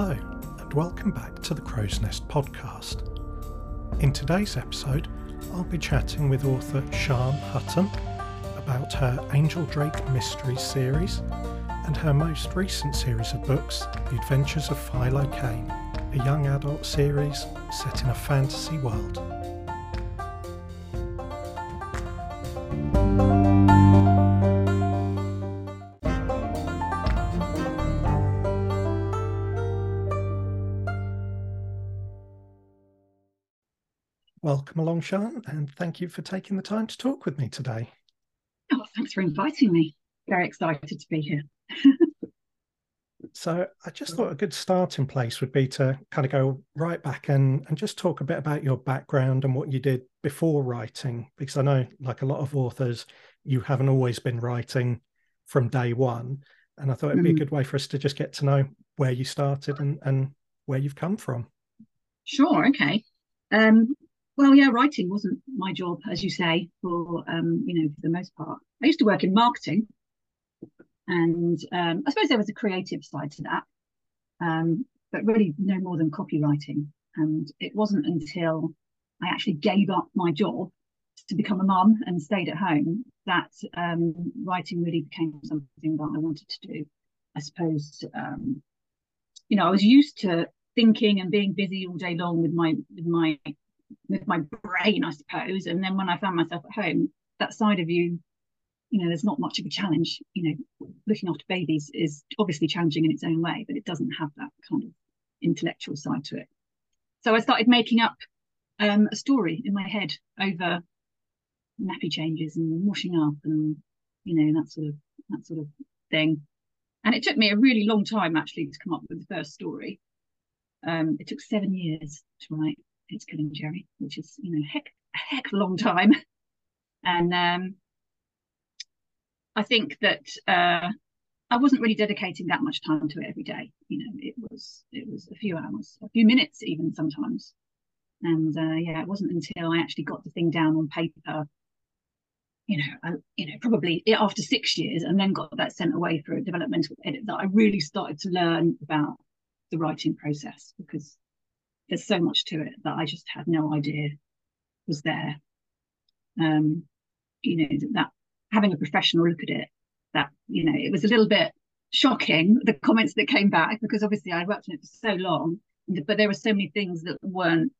Hello, and welcome back to the Crow's Nest podcast. In today's episode, I'll be chatting with author Sharn Hutton about her Angel Drake Mysteries series and her most recent series of books, The Adventures of Phyllo Cane, a young adult series set in a fantasy world. Welcome along, Sharn, and thank you for taking the time to talk with me today. Oh, thanks for inviting me. Very excited to be here. so, I just thought a good starting place would be to kind of go right back and, and just talk a bit about your background and what you did before writing, because I know, like a lot of authors, you haven't always been writing from day one. And I thought it'd be mm-hmm. a good way for us to just get to know where you started and, and where you've come from. Sure. Okay. Um, well, yeah, writing wasn't my job, as you say, for um, you know, for the most part. I used to work in marketing, and um, I suppose there was a creative side to that, um, but really no more than copywriting. And it wasn't until I actually gave up my job to become a mum and stayed at home that um, writing really became something that I wanted to do. I suppose, um, you know, I was used to thinking and being busy all day long with my with my with my brain, I suppose. And then when I found myself at home, that side of you, you know, there's not much of a challenge. You know, looking after babies is obviously challenging in its own way, but it doesn't have that kind of intellectual side to it. So I started making up um, a story in my head over nappy changes and washing up and you know that sort of that sort of thing. And it took me a really long time actually to come up with the first story. Um, it took seven years to write it's killing Jerry, which is you know heck a heck of a long time. And um, I think that uh, I wasn't really dedicating that much time to it every day. You know, it was it was a few hours, a few minutes even sometimes. And uh, yeah, it wasn't until I actually got the thing down on paper, you know, I, you know, probably after six years, and then got that sent away for a developmental edit that I really started to learn about the writing process because there's so much to it that I just had no idea was there. Um, you know, that having a professional look at it, that, you know, it was a little bit shocking, the comments that came back, because obviously I'd worked on it for so long, but there were so many things that weren't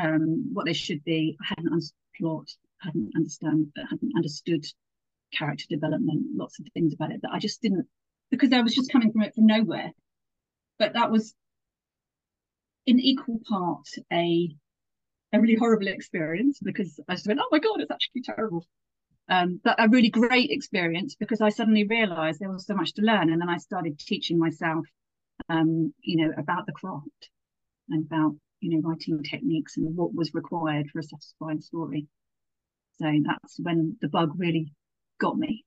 um, what they should be. I hadn't understood hadn't understand, hadn't understood character development, lots of things about it that I just didn't, because I was just coming from it from nowhere. But that was in equal part a a really horrible experience because I just went, oh my god, it's actually terrible. Um, but a really great experience because I suddenly realised there was so much to learn, and then I started teaching myself, um, you know, about the craft and about you know writing techniques and what was required for a satisfying story. So that's when the bug really got me.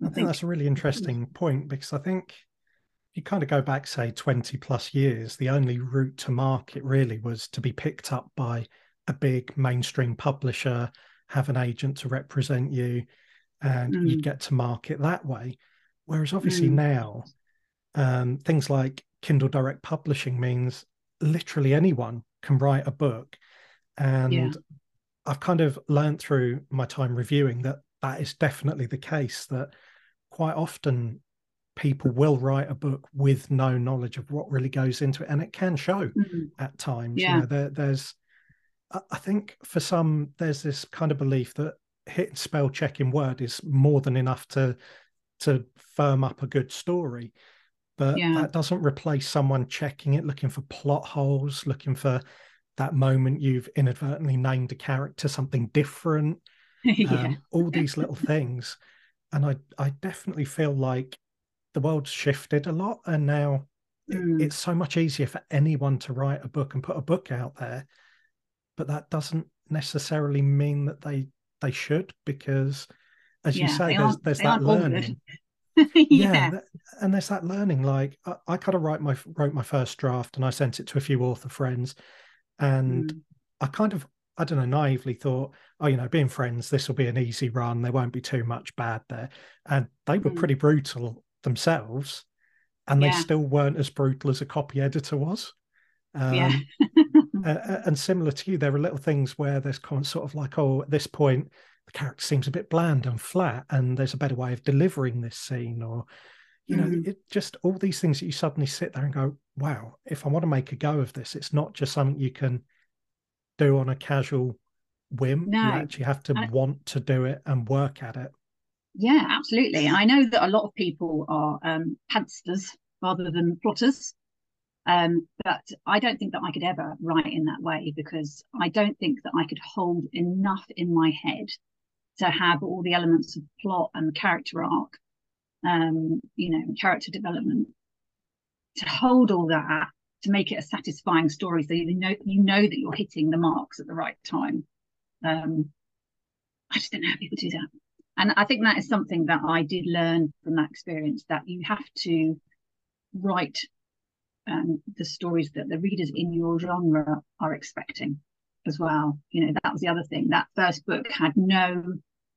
I, I think, think that's a really interesting point because I think you kind of go back, say, 20 plus years, the only route to market really was to be picked up by a big mainstream publisher, have an agent to represent you, and mm. you'd get to market that way. Whereas obviously mm. now, um, things like Kindle Direct Publishing means literally anyone can write a book. And yeah. I've kind of learned through my time reviewing that that is definitely the case, that quite often people will write a book with no knowledge of what really goes into it and it can show mm-hmm. at times yeah. you know there, there's i think for some there's this kind of belief that hitting spell check in word is more than enough to to firm up a good story but yeah. that doesn't replace someone checking it looking for plot holes looking for that moment you've inadvertently named a character something different yeah. um, all these little things and i i definitely feel like the world's shifted a lot and now mm. it, it's so much easier for anyone to write a book and put a book out there but that doesn't necessarily mean that they they should because as yeah, you say there's there's that learning yeah, yeah that, and there's that learning like i, I kind of write my wrote my first draft and i sent it to a few author friends and mm. i kind of I don't know, naively thought, oh, you know, being friends, this will be an easy run. There won't be too much bad there. And they were mm. pretty brutal themselves and Yeah. they still weren't as brutal as a copy editor was. Um, yeah. uh, and similar to you, there are little things where there's kind of sort of like, oh, at this point, the character seems a bit bland and flat, and there's a better way of delivering this scene, or you know, Mhm. it just all these things that you suddenly sit there and go, wow, if I want to make a go of this, it's not just something you can do on a casual whim. No. You actually have to And- want to do it and work at it. Yeah, absolutely. I know that a lot of people are um, pantsters rather than plotters. Um, but I don't think that I could ever write in that way because I don't think that I could hold enough in my head to have all the elements of plot and character arc, um, you know, character development, to hold all that to make it a satisfying story so you know you know that you're hitting the marks at the right time. Um, I just don't know how people do that. And I think that is something that I did learn from that experience that you have to write um, the stories that the readers in your genre are expecting as well. You know, that was the other thing. That first book had no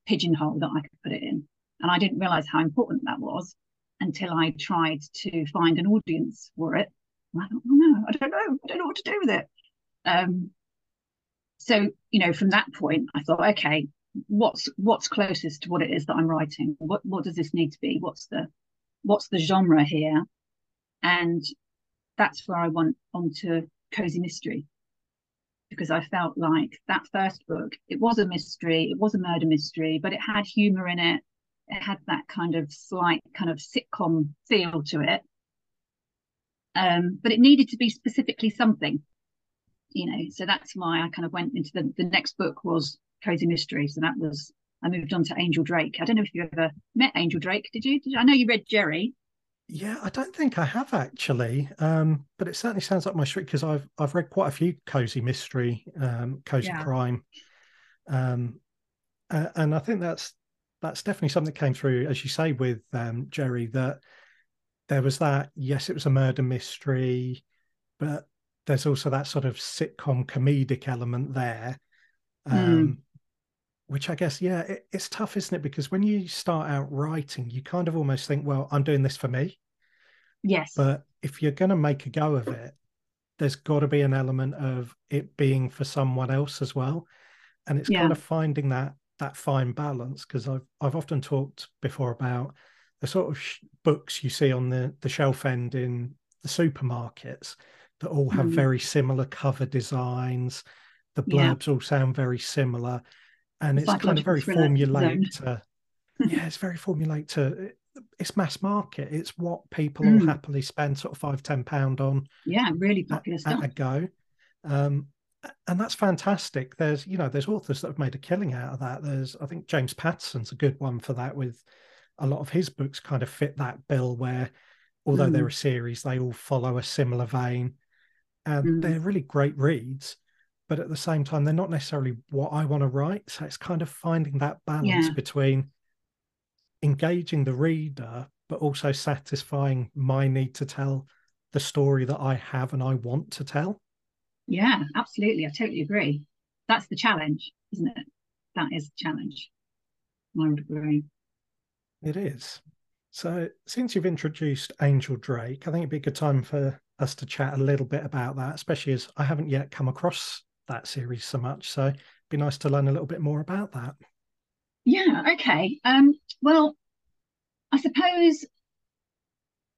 pigeonhole that I could put it in. And I didn't realize how important that was until I tried to find an audience for it. And I thought, oh no, I don't know. I don't know what to do with it. Um, so, you know, from that point, I thought, okay, what's what's closest to what it is that I'm writing? What what does this need to be? What's the what's the genre here? And that's where I went onto cozy mystery because I felt like that first book, it was a mystery, it was a murder mystery, but it had humor in it. It had that kind of slight kind of sitcom feel to it. Um, but it needed to be specifically something, you know. So that's why I kind of went into the the next book was cozy mystery. So that was I moved on to Angel Drake. I don't know if you ever met Angel Drake. Did you? Did you? I know you read Jerry. Yeah, I don't think I have actually, um, but it certainly sounds like my street because I've I've read quite a few cozy mystery, um, cozy Yeah. crime, um, uh, and I think that's that's definitely something that came through, as you say, with um, Jerry. That there was that. Yes, it was a murder mystery, but there's also that sort of sitcom comedic element there, um, which I guess, yeah, it, it's tough, isn't it? Because when you start out writing, you kind of almost think, well, I'm doing this for me. Yes. But if you're going to make a go of it, there's got to be an element of it being for someone else as well. And it's Yeah. kind of finding that that fine balance because I've I've often talked before about the sort of sh- books you see on the the shelf end in the supermarkets that all have Mhm. very similar cover designs. The Yeah. blurbs all sound very similar, and it's kind of very formulaic to yeah, it's very formulaic to it's mass market. It's what people will Mm. happily spend sort of five, ten pound on yeah, really at, popular at stuff. a go. Um, and that's fantastic. There's, you know, there's authors that have made a killing out of that. There's, I think James Patterson's a good one for that. With a lot of his books, kind of fit that bill where, although they're a series, they all follow a similar vein, and Mm. they're really great reads. But at the same time, they're not necessarily what I want to write. So it's kind of finding that balance Yeah. between engaging the reader, but also satisfying my need to tell the story that I have and I want to tell. Yeah, absolutely. I totally agree. That's the challenge, isn't it? That is the challenge. I would agree. It is. So, since you've introduced Angel Drake, I think it'd be a good time for us to chat a little bit about that, especially as I haven't yet come across that series so much. So, it'd be nice to learn a little bit more about that. Yeah, okay. Um, well, I suppose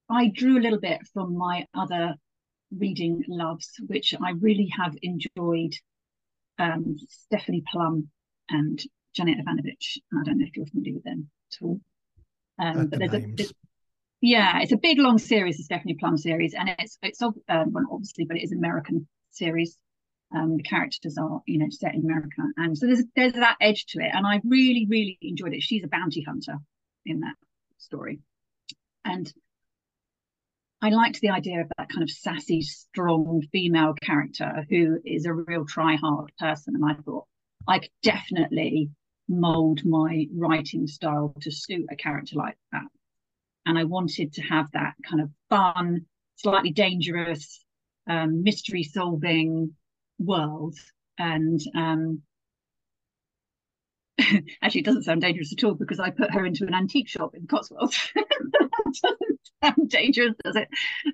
I drew a little bit from my other reading loves, which I really have enjoyed. Um, Stephanie Plum and Janet Evanovich. I don't know if you're familiar with them at all. Um, but the there's a, names. yeah, it's a big long series, the Stephanie Plum series, and it's it's um, well, obviously, but it is American series. Um, the characters are you know set in America, and so there's there's that edge to it, and I really really enjoyed it. She's a bounty hunter in that story, and I liked the idea of that kind of sassy, strong female character who is a real try hard person, and I thought I could definitely mold my writing style to suit a character like that. And I wanted to have that kind of fun, slightly dangerous, um, mystery solving world. And um, actually, it doesn't sound dangerous at all because I put her into an antique shop in Cotswolds. doesn't sound dangerous, does it?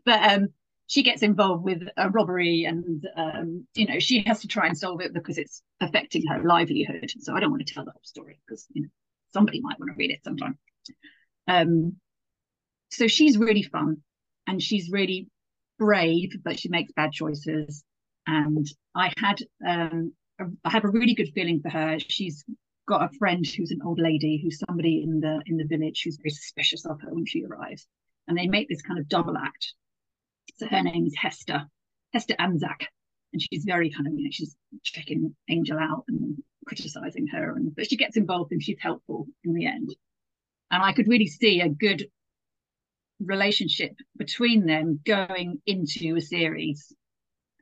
But um, she gets involved with a robbery, and um, you know she has to try and solve it because it's affecting her livelihood. So I don't want to tell the whole story because you know somebody might want to read it sometime. Um, so she's really fun, and she's really brave, but she makes bad choices. And I had um, a, I have a really good feeling for her. She's got a friend who's an old lady, who's somebody in the in the village who's very suspicious of her when she arrives, and they make this kind of double act. So her name is Hester, Hester Anzac, and she's very kind of you know she's checking Angel out and criticizing her, and but she gets involved and she's helpful in the end. And I could really see a good relationship between them going into a series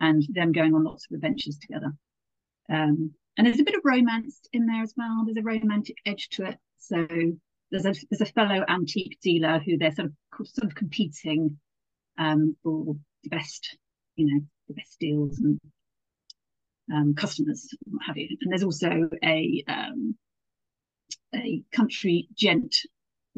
and them going on lots of adventures together. Um, and there's a bit of romance in there as well. There's a romantic edge to it. So there's a there's a fellow antique dealer who they're sort of sort of competing um, for the best, you know, the best deals and um, customers, what have you. And there's also a um, a country gent,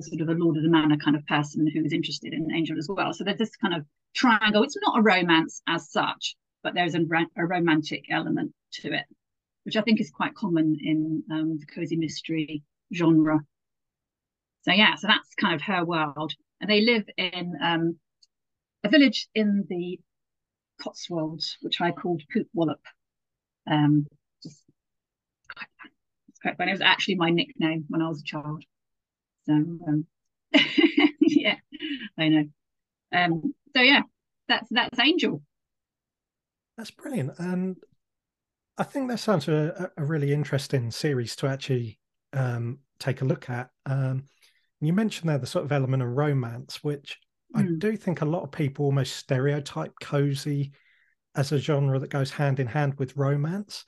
sort of a lord of the manor kind of person who is interested in Angel as well. So there's this kind of triangle. It's not a romance as such, but there's a, a romantic element to it which I think is quite common in um, the cozy mystery genre. So yeah, so that's kind of her world, and they live in um, a village in the Cotswolds, which I called Poop Wallop. Um, just quite, it's quite funny. It was actually my nickname when I was a child. So um, yeah, I know. Um, so yeah, that's that's Angel. That's brilliant. And I think that sounds a, a really interesting series to actually um, take a look at. Um, you mentioned there the sort of element of romance, which mm. I hmm. do think a lot of people almost stereotype cozy as a genre that goes hand in hand with romance.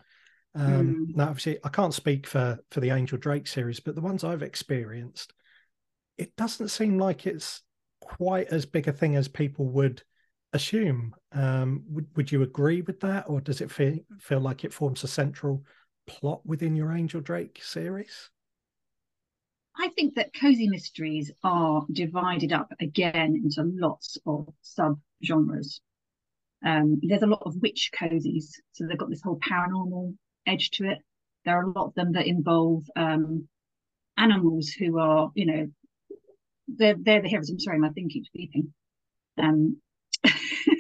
Um, mm. Now, obviously, I can't speak for for the Angel Drake series, but the ones I've experienced, it doesn't seem like it's quite as big a thing as people would assume. Um, would, would you agree with that, or does it feel feel like it forms a central plot within your Angel Drake series? I think that cozy mysteries are divided up again into lots of sub genres. Um, there's a lot of witch cozies, so they've got this whole paranormal edge to it. There are a lot of them that involve um, animals who are, you know, they're they're the heroes. I'm sorry, my thing keeps beeping. Um,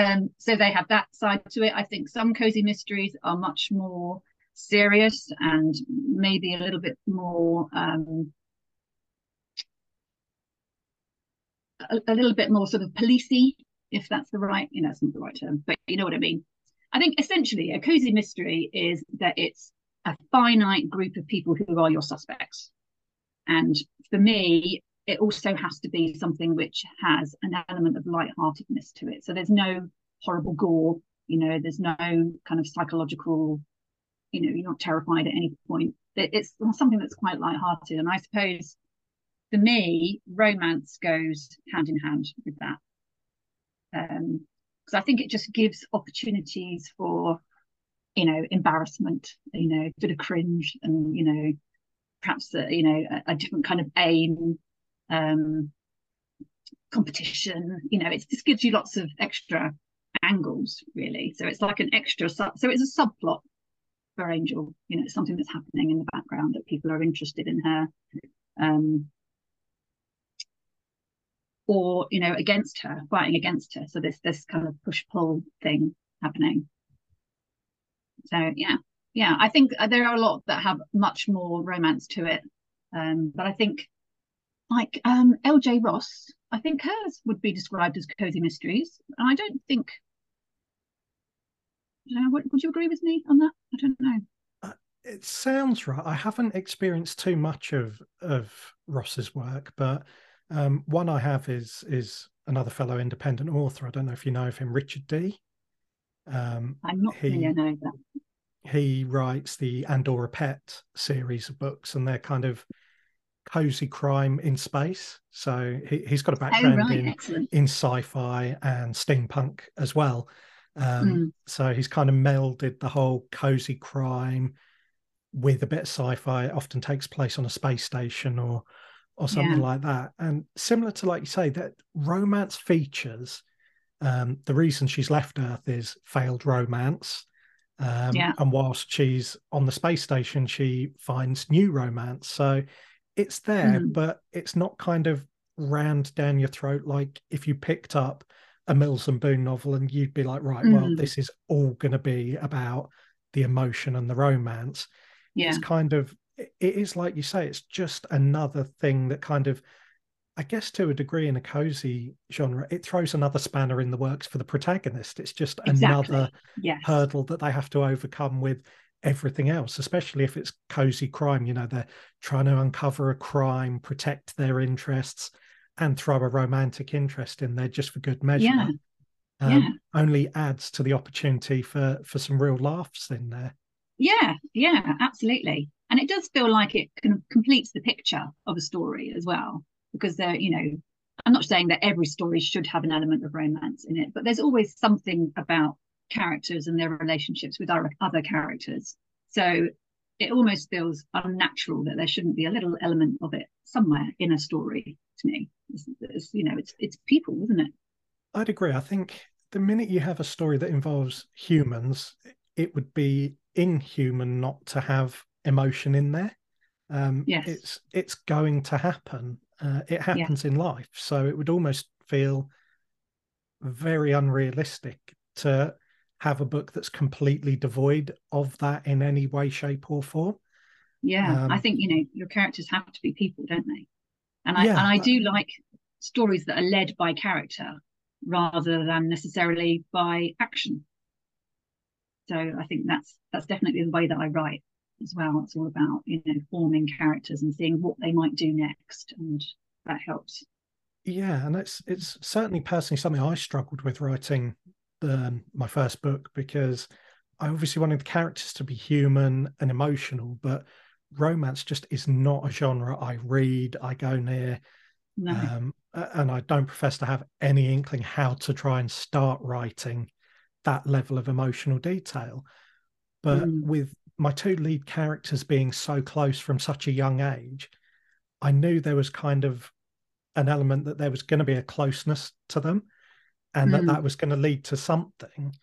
um, so they have that side to it. I think some cozy mysteries are much more serious and maybe a little bit more um, a, a, little bit more sort of policey, if that's the right, you know, it's not the right term, but you know what I mean. I think essentially a cozy mystery is that it's a finite group of people who are your suspects. And for me, it also has to be something which has an element of lightheartedness to it. So there's no horrible gore, you know, there's no kind of psychological, you know, you're not terrified at any point. It's something that's quite lighthearted. And I suppose for me, romance goes hand in hand with that. Um, because I think it just gives opportunities for, you know, embarrassment, you know, a bit of cringe and, you know, perhaps, a, you know, a, a different kind of aim um, competition. You know, it just gives you lots of extra angles, really. So it's like an extra. so it's a subplot for Angel. You know, it's something that's happening in the background that people are interested in her. Um, or you know against her fighting against her so this this kind of push pull thing happening so yeah yeah i think there are a lot that have much more romance to it um, but i think like um, LJ Ross, I think hers would be described as cozy mysteries. And I don't think, you know, would, would you agree with me on that? I don't know. Uh, it sounds right. I haven't experienced too much of of Ross's work, but um, one I have is is another fellow independent author. I don't know if you know of him, Richard D. Um, I'm not he, familiar. That. He writes the Andorra Pet series of books, and they're kind of cozy crime in space. So he, has got a oh, background oh, right. in, in sci-fi and steampunk as well. Um, mm. So he's kind of melded the whole cozy crime, with a bit of sci-fi. It often takes place on a space station or or something yeah. like that. And similar to like you say, that romance features. Um, the reason she's left Earth is failed romance. Um, yeah. And whilst she's on the space station, she finds new romance. So it's there, mm. but it's not kind of rammed down your throat like if you picked up a Mills and Boon novel and you'd be like, right, mm. well, this is all going to be about the emotion and the romance. Yeah. It's kind of it is like you say, it's just another thing that kind of, I guess, to a degree, in a cozy genre, it throws another spanner in the works for the protagonist. It's just exactly. another yes. hurdle that they have to overcome with everything else, especially if it's cozy crime. You know, they're trying to uncover a crime, protect their interests, and throw a romantic interest in there just for good measure. Yeah. Um, yeah. Only adds to the opportunity for for some real laughs in there. Yeah, yeah, absolutely and it does feel like it can completes the picture of a story as well because there you know i'm not saying that every story should have an element of romance in it but there's always something about characters and their relationships with other characters so it almost feels unnatural that there shouldn't be a little element of it somewhere in a story to me it's, it's, you know it's it's people isn't it i'd agree i think the minute you have a story that involves humans it would be inhuman not to have emotion in there. Um, yes. It's it's going to happen. Uh, it happens yeah. in life, so it would almost feel very unrealistic to have a book that's completely devoid of that in any way, shape, or form. Yeah, um, I think you know your characters have to be people, don't they? And I yeah, and I do like stories that are led by character rather than necessarily by action. So I think that's that's definitely the way that I write as well. It's all about you know forming characters and seeing what they might do next, and that helps. Yeah, and it's it's certainly personally something I struggled with writing um, my first book because I obviously wanted the characters to be human and emotional, but romance just is not a genre I read, I go near. No. Um, and I don't profess to have any inkling how to try and start writing that level of emotional detail. But mm. with my two lead characters being so close from such a young age, I knew there was kind of an element that there was going to be a closeness to them and mm. that that was going to lead to something.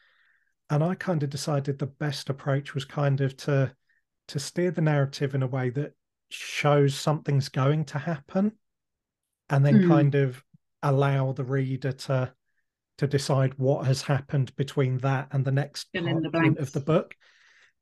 And I kind of decided the best approach was kind of to to steer the narrative in a way that shows something's going to happen and then mm. kind of allow the reader to to decide what has happened between that and the next part of the book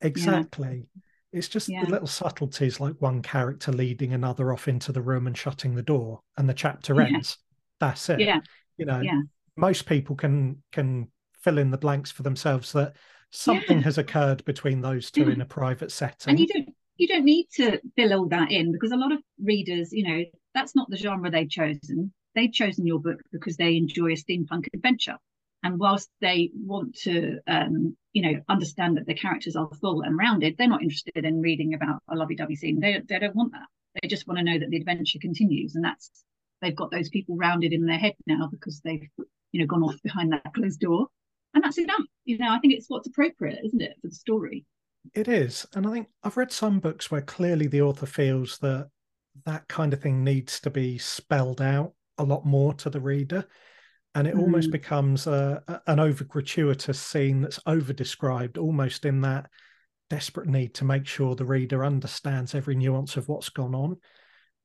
Exactly. Yeah. It's just yeah. the little subtleties like one character leading another off into the room and shutting the door and the chapter yeah. ends. That's it. Yeah. You know, yeah. Most people can can fill in the blanks for themselves that something has occurred between those two in a private setting. And you don't you don't need to fill all that in because a lot of readers, you know, that's not the genre they've chosen. They've chosen your book because they enjoy a steampunk adventure. And whilst they want to, um, you know, understand that the characters are full and rounded, they're not interested in reading about a lovey-dovey scene. They, they don't want that. They just want to know that the adventure continues, and that's they've got those people rounded in their head now because they've, you know, gone off behind that closed door, and that's enough. You know, I think it's what's appropriate, isn't it, for the story? It is, and I think I've read some books where clearly the author feels that that kind of thing needs to be spelled out a lot more to the reader and it mm. almost becomes a, a, an over gratuitous scene that's over described almost in that desperate need to make sure the reader understands every nuance of what's gone on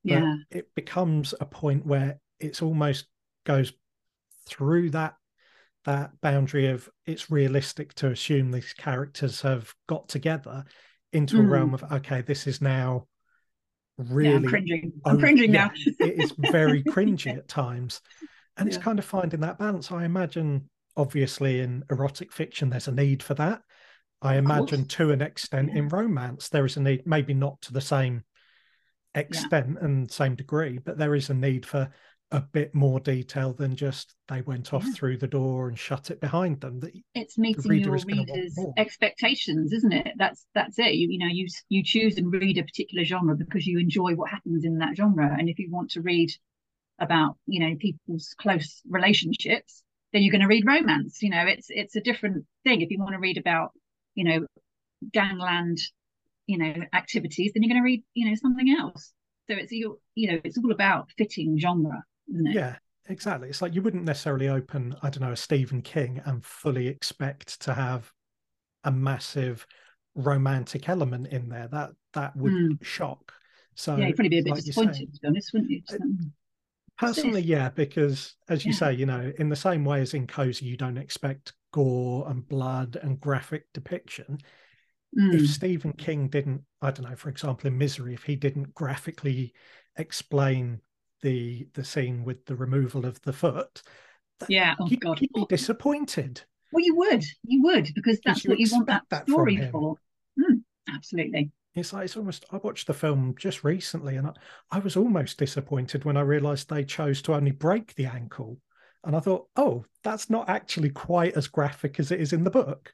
but yeah it becomes a point where it's almost goes through that that boundary of it's realistic to assume these characters have got together into mm. a realm of okay this is now really yeah, I'm cringing, I'm cringing yeah, now. it is very cringy at times and it's kind of finding that balance i imagine obviously in erotic fiction there's a need for that i imagine to an extent yeah. in romance there is a need maybe not to the same extent yeah. and same degree but there is a need for a bit more detail than just they went off yeah. through the door and shut it behind them. The, it's meeting the your readers' expectations, isn't it? That's that's it. You, you know, you you choose and read a particular genre because you enjoy what happens in that genre, and if you want to read about you know people's close relationships then you're going to read romance you know it's it's a different thing if you want to read about you know gangland you know activities, then you're going to read you know something else. So it's you you know it's all about fitting genre? Yeah, exactly. It's like you wouldn't necessarily open I don't know a Stephen King and fully expect to have a massive romantic element in there. That that would mm. shock. So yeah, you'd probably be a bit like disappointed, to be honest, wouldn't you? Personally, yeah, because as you yeah. say, you know, in the same way as in Cozy, you don't expect gore and blood and graphic depiction. Mm. If Stephen King didn't, I don't know, for example, in Misery, if he didn't graphically explain the the scene with the removal of the foot, yeah, oh you, god, you'd be disappointed. Well, you would, you would, because that's you what you want that, that story for. Mm, absolutely. It's like it's almost. I watched the film just recently, and I, I was almost disappointed when I realised they chose to only break the ankle, and I thought, oh, that's not actually quite as graphic as it is in the book.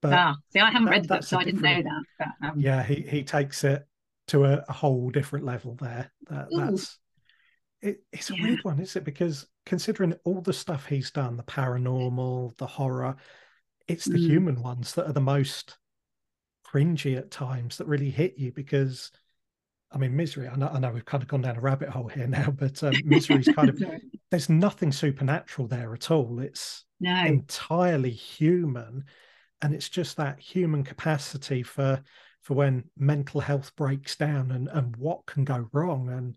But ah, see, I haven't that, read the book, so I didn't know that. But, um... Yeah, he he takes it to a, a whole different level there. That, that's it, it's a yeah. weird one, is it? Because considering all the stuff he's done, the paranormal, the horror, it's the mm. human ones that are the most cringy at times that really hit you because I mean, misery. I know, I know we've kind of gone down a rabbit hole here now, but um, misery's kind of there's nothing supernatural there at all. It's no. entirely human, and it's just that human capacity for for when mental health breaks down and and what can go wrong. And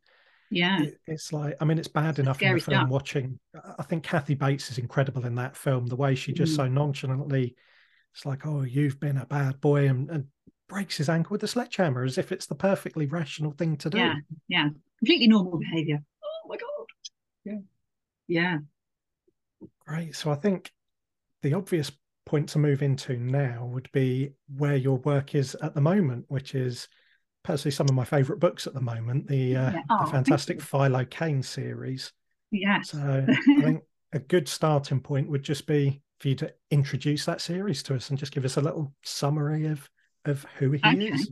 yeah, it, it's like I mean, it's bad enough in the film stuff. watching. I think Kathy Bates is incredible in that film. The way she just mm. so nonchalantly it's like, oh, you've been a bad boy, and, and breaks his ankle with a sledgehammer as if it's the perfectly rational thing to do. Yeah, yeah, completely normal behavior. Oh my god. Yeah, yeah. Great. So I think the obvious point to move into now would be where your work is at the moment, which is personally some of my favourite books at the moment, the, uh, yeah. oh, the fantastic Phyllo Cane series. Yes. So I think a good starting point would just be for you to introduce that series to us and just give us a little summary of of who he okay. is.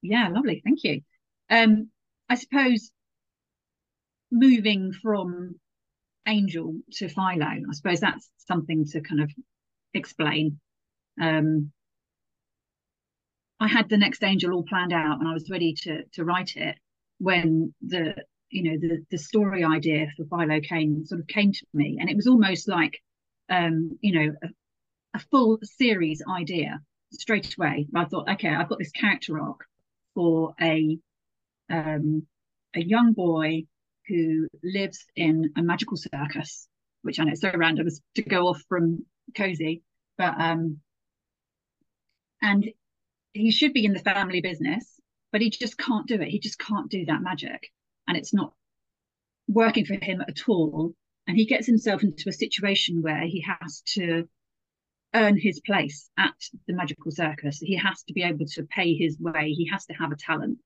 Yeah, lovely. Thank you. Um, I suppose moving from Angel to Phyllo, I suppose that's something to kind of explain. Um, I had the next Angel all planned out, and I was ready to to write it when the you know the the story idea for Phyllo came sort of came to me, and it was almost like um, you know, a, a full series idea straight away. I thought, okay, I've got this character arc for a um, a young boy who lives in a magical circus, which I know is so random to go off from cozy, but um, and he should be in the family business, but he just can't do it. He just can't do that magic, and it's not working for him at all and he gets himself into a situation where he has to earn his place at the magical circus. He has to be able to pay his way. He has to have a talent.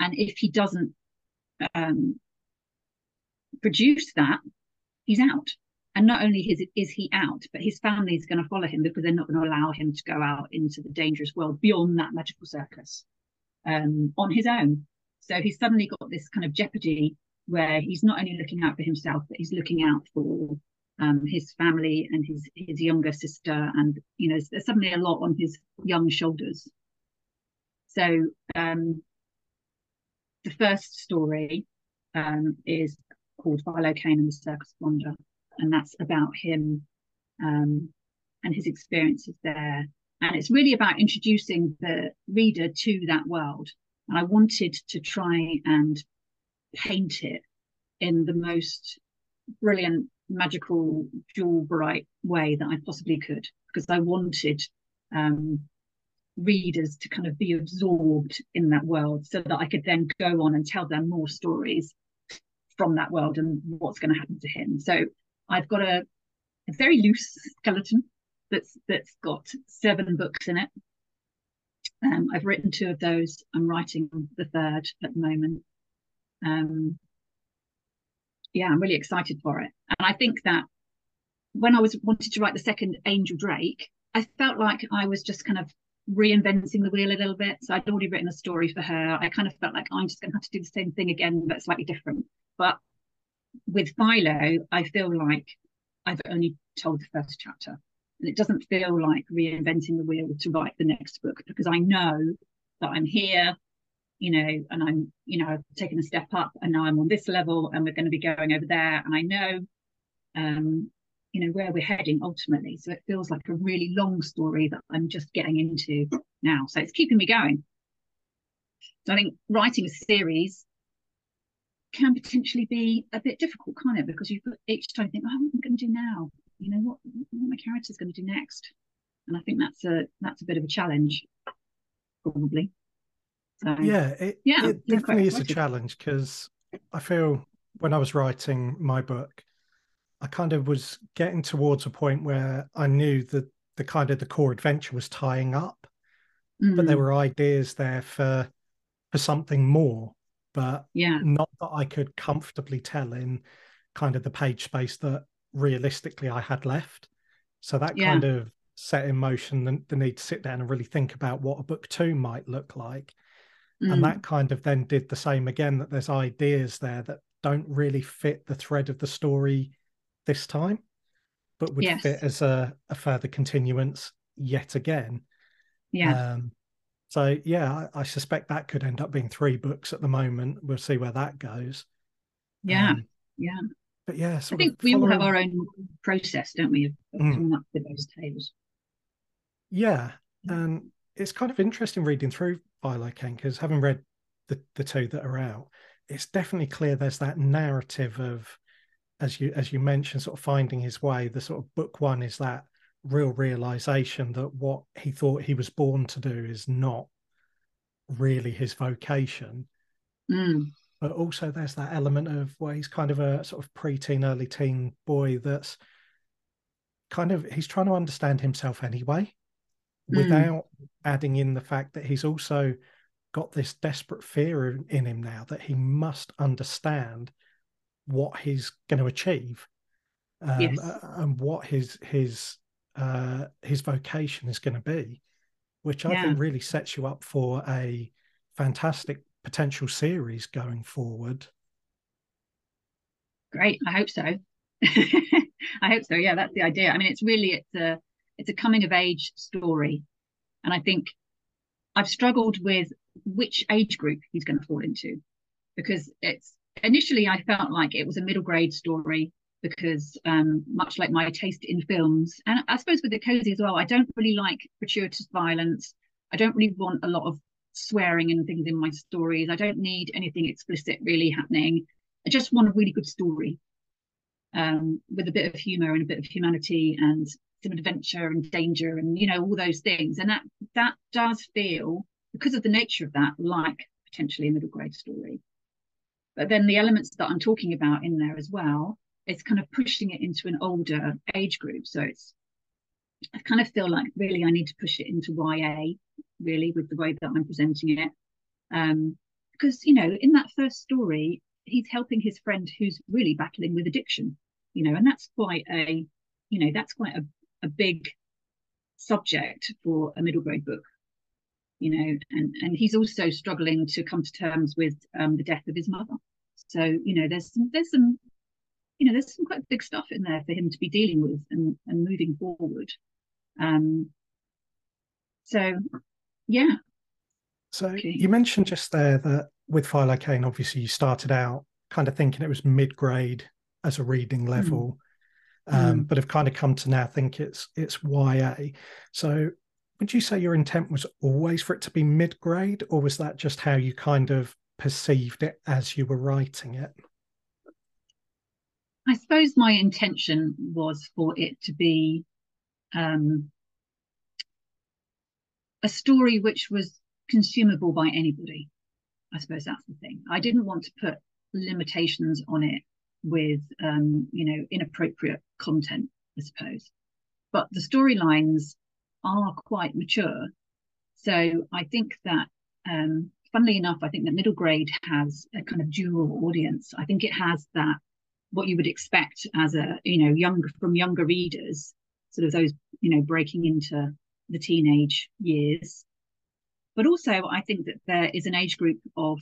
And if he doesn't um, produce that, he's out. And not only is, is he out, but his family is going to follow him because they're not going to allow him to go out into the dangerous world beyond that magical circus um, on his own. So he's suddenly got this kind of jeopardy where he's not only looking out for himself, but he's looking out for um, his family and his his younger sister, and you know, there's suddenly a lot on his young shoulders. So um, the first story um, is called Phyllo Cane and the Circus Wonder, and that's about him um, and his experiences there. And it's really about introducing the reader to that world. And I wanted to try and paint it in the most brilliant, magical, jewel bright way that I possibly could, because I wanted um, readers to kind of be absorbed in that world so that I could then go on and tell them more stories from that world and what's going to happen to him. So I've got a, a very loose skeleton that's that's got seven books in it. Um, I've written two of those. I'm writing the third at the moment. Um, yeah, I'm really excited for it. And I think that when I was wanted to write the second Angel Drake, I felt like I was just kind of reinventing the wheel a little bit. So I'd already written a story for her. I kind of felt like I'm just going to have to do the same thing again, but slightly different. But with Phyllo, I feel like I've only told the first chapter. And it doesn't feel like reinventing the wheel to write the next book because I know that I'm here, you know, and I'm, you know, I've taken a step up and now I'm on this level and we're going to be going over there. And I know, um, you know, where we're heading ultimately. So it feels like a really long story that I'm just getting into now. So it's keeping me going. So I think writing a series can potentially be a bit difficult, can't it? Because you each time you think, oh, what am I going to do now? You know, what what my character's going to do next? And I think that's a that's a bit of a challenge, probably. So, yeah, it, yeah, it definitely is a challenge because I feel when I was writing my book, I kind of was getting towards a point where I knew that the kind of the core adventure was tying up, mm-hmm. but there mm. were ideas there for for something more, but yeah, not that I could comfortably tell in kind of the page space that realistically I had left. So that yeah. kind of set in motion the, the, need to sit down and really think about what a book two might look like. Mm. And that kind of then did the same again, that there's ideas there that don't really fit the thread of the story this time, but would yes. fit as a, a further continuance yet again. Yeah. Um, so yeah, I, I, suspect that could end up being three books at the moment. We'll see where that goes. Yeah, um, yeah. But yeah, I think we all have our own process, don't we, of mm. coming up with those tales. Yeah, and it's kind of interesting reading through Phyllo Cane because having read the the two that are out, it's definitely clear there's that narrative of, as you as you mentioned, sort of finding his way. The sort of book one is that real realization that what he thought he was born to do is not really his vocation. Mm. But also, there's that element of where he's kind of a sort of preteen, early teen boy that's kind of he's trying to understand himself anyway, mm. without adding in the fact that he's also got this desperate fear in him now that he must understand what he's going to achieve um, yes. and what his his uh, his vocation is going to be, which I yeah. think really sets you up for a fantastic potential series going forward. Great, I hope so. I hope so. Yeah, that's the idea. I mean, it's really it's a it's a coming of age story, and I think I've struggled with which age group he's going to fall into because it's initially I felt like it was a middle grade story because um, much like my taste in films, and I suppose with the cozy as well, I don't really like gratuitous violence. I don't really want a lot of swearing and things in my stories. I don't need anything explicit really happening. I just want a really good story um, with a bit of humor and a bit of humanity and some adventure and danger and you know all those things. And that that does feel because of the nature of that like potentially a middle grade story. But then the elements that I'm talking about in there as well it's kind of pushing it into an older age group. So it's I kind of feel like really I need to push it into YA, really, with the way that I'm presenting it. Um, because you know, in that first story, he's helping his friend who's really battling with addiction, you know, and that's quite a, you know, that's quite a, a big subject for a middle grade book, you know, and and he's also struggling to come to terms with um, the death of his mother. So you know, there's some, there's some you know, there's some quite big stuff in there for him to be dealing with and, and moving forward. Um, so, yeah. So okay. you mentioned just there that with O'Kane, obviously you started out kind of thinking it was mid grade as a reading hmm. level, mm. Um, mm. but have kind of come to now think it's it's YA. So would you say your intent was always for it to be mid grade, or was that just how you kind of perceived it as you were writing it? I suppose my intention was for it to be um, a story which was consumable by anybody. I suppose that's the thing. I didn't want to put limitations on it with, um, you know, inappropriate content, I suppose. But the storylines are quite mature. So I think that, um, funnily enough, I think that middle grade has a kind of dual audience. I think it has that what you would expect as a you know younger from younger readers sort of those you know breaking into the teenage years but also i think that there is an age group of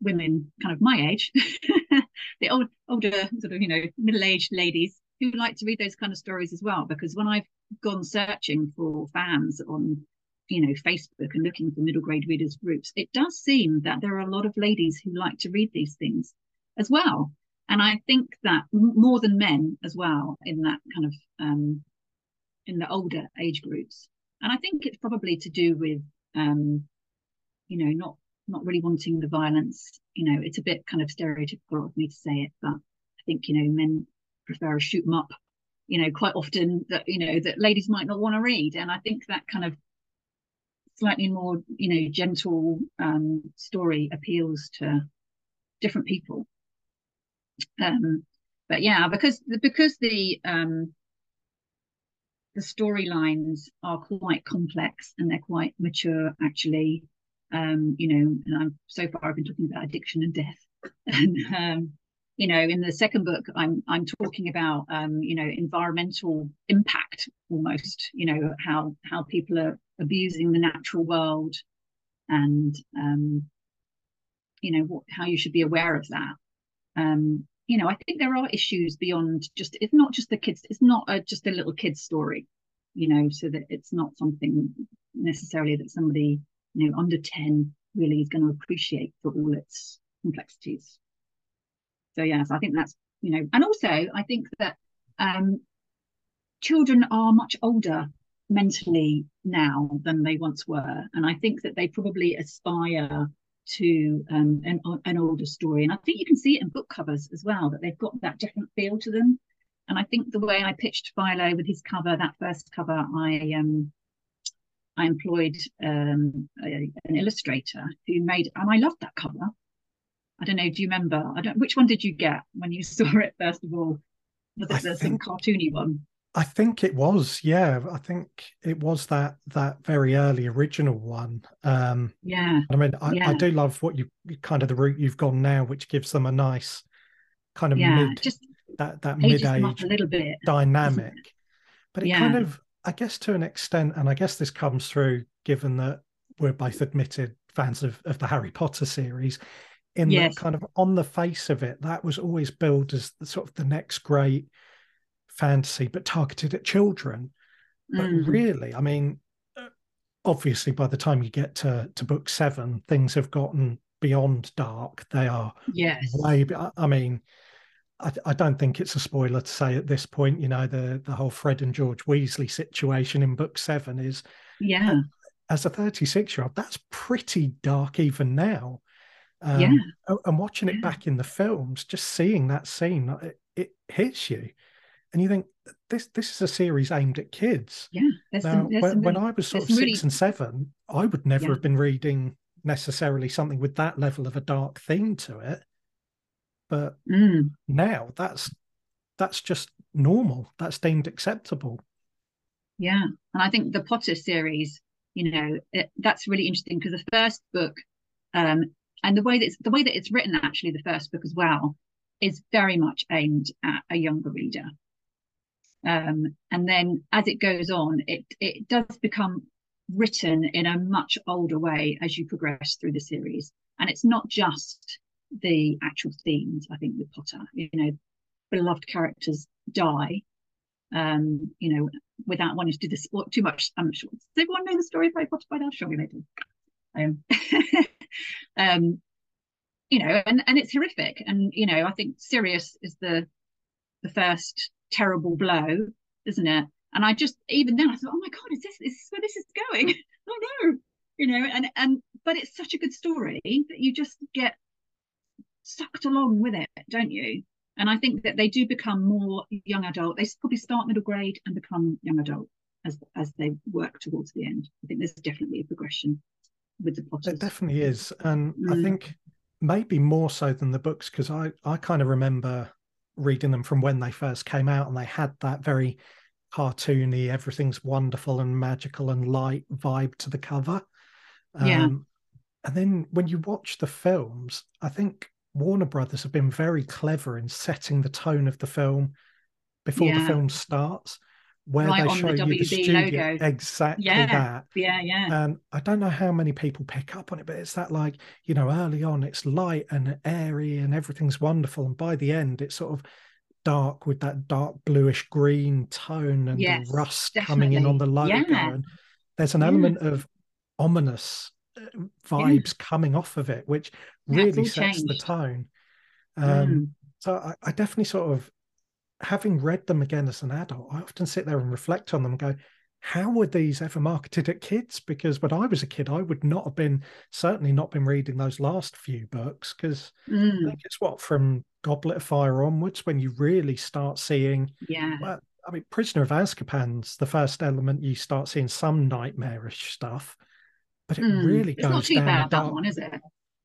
women kind of my age the old older sort of you know middle-aged ladies who like to read those kind of stories as well because when i've gone searching for fans on you know Facebook and looking for middle grade readers groups, it does seem that there are a lot of ladies who like to read these things as well. And I think that more than men as well in that kind of um, in the older age groups. And I think it's probably to do with um, you know not not really wanting the violence. You know, it's a bit kind of stereotypical of me to say it, but I think you know men prefer a shoot 'em up you know quite often that you know that ladies might not want to read and i think that kind of slightly more you know gentle um, story appeals to different people um, but yeah because because the um, the storylines are quite complex and they're quite mature actually. Um, you know and i'm so far i've been talking about addiction and death. And um, you know in the second book i'm i'm talking about um, you know environmental impact almost you know how how people are abusing the natural world and um, you know what how you should be aware of that um, you know i think there are issues beyond just it's not just the kids it's not a, just a little kid's story you know so that it's not something necessarily that somebody you know under 10 really is going to appreciate for all its complexities. So yes i think that's you know and also i think that um, children are much older mentally now than they once were and i think that they probably aspire to um, an, an older story and i think you can see it in book covers as well that they've got that different feel to them and i think the way i pitched Phyllo with his cover that first cover i um i employed um, a, an illustrator who made and i loved that cover I don't know. Do you remember? I don't. Which one did you get when you saw it first of all? Was it I the think, cartoony one? I think it was. Yeah, I think it was that that very early original one. Um, yeah. I mean, I, yeah. I do love what you kind of the route you've gone now, which gives them a nice kind of yeah, mid just that that mid age a little bit dynamic. But it yeah. kind of, I guess, to an extent, and I guess this comes through given that we're both admitted fans of, of the Harry Potter series in yes. that kind of on the face of it, that was always billed as the, sort of the next great fantasy, but targeted at children. But mm. really, I mean, obviously, by the time you get to to book seven, things have gotten beyond dark. They are yes, way. I mean, I, I, don't think it's a spoiler to say at this point, you know, the the whole Fred and George Weasley situation in book seven is yeah. As a 36 year old, that's pretty dark even now. Um, yeah. And watching it yeah. back in the films, just seeing that scene, it, it, hits you, and you think this this is a series aimed at kids. Yeah. Now, some, when, really, when, I was sort of six really... and seven, I would never yeah. have been reading necessarily something with that level of a dark theme to it. But mm. now that's that's just normal. That's deemed acceptable. Yeah, and I think the Potter series, you know, it, that's really interesting because the first book um, and the way that it's, the way that it's written actually the first book as well is very much aimed at a younger reader um, and then as it goes on it it does become written in a much older way as you progress through the series. And it's not just the actual themes i think with potter. You know beloved characters die um you know without wanting to do this too much. I'm sure does everyone know the story of harry potter by now? Sure we do. Um um, you know, and, and it's horrific. And, you know, I think Sirius is the the first terrible blow, isn't it? And I just even then I thought, oh my God, is this is this where this is going? oh no. You know, and and but it's such a good story that you just get sucked along with it, don't you? And I think that they do become more young adult. They probably start middle grade and become young adult as as they work towards the end. I think there's definitely a progression with the Potters. It definitely is, and mm. I think maybe more so than the books because I I kind of remember reading them from when they first came out, and they had that very cartoony, everything's wonderful and magical and light vibe to the cover. Um, yeah. And then when you watch the films, I think Warner Brothers have been very clever in setting the tone of the film before yeah. the film starts where right they show the you the studio logo. exactly yeah. that yeah yeah and i don't know how many people pick up on it but it's that like you know early on it's light and airy and everything's wonderful and by the end it's sort of dark with that dark bluish green tone and yes, the rust definitely. coming in on the logo yeah. and there's an yeah. element of ominous uh, vibes yeah. coming off of it, which really sets changed. the tone. Um, mm. So I, I, definitely sort of, having read them again as an adult, I often sit there and reflect on them and go, how were these ever marketed at kids? Because when I was a kid, I would not have been, certainly not been reading those last few books because mm. I think it's what from Goblet of Fire onwards when you really start seeing. Yeah. Well, I mean, Prisoner of Azkaban's the first element you start seeing some nightmarish stuff, but it mm. really it's goes not too down. Bad, that one, is it?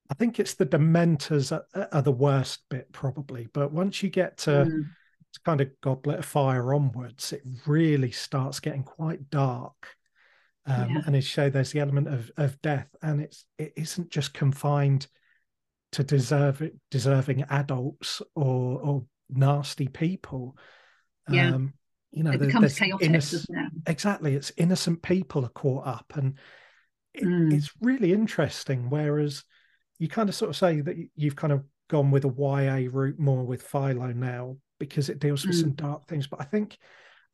I think it's the Dementors are, are, the worst bit probably, but once you get to, mm. Kind of Goblet of Fire onwards, it really starts getting quite dark. Um, yeah. And you say, there's the element of of death, and it's it isn't just confined to deserve it, deserving adults or or nasty people. Yeah. Um, you know, it becomes chaotic, innocent, it? Exactly, it's innocent people are caught up, and it, mm. it's really interesting. Whereas you kind of sort of say that you've kind of gone with a YA route more with Phyllo now because it deals with mm. some dark things. But I think,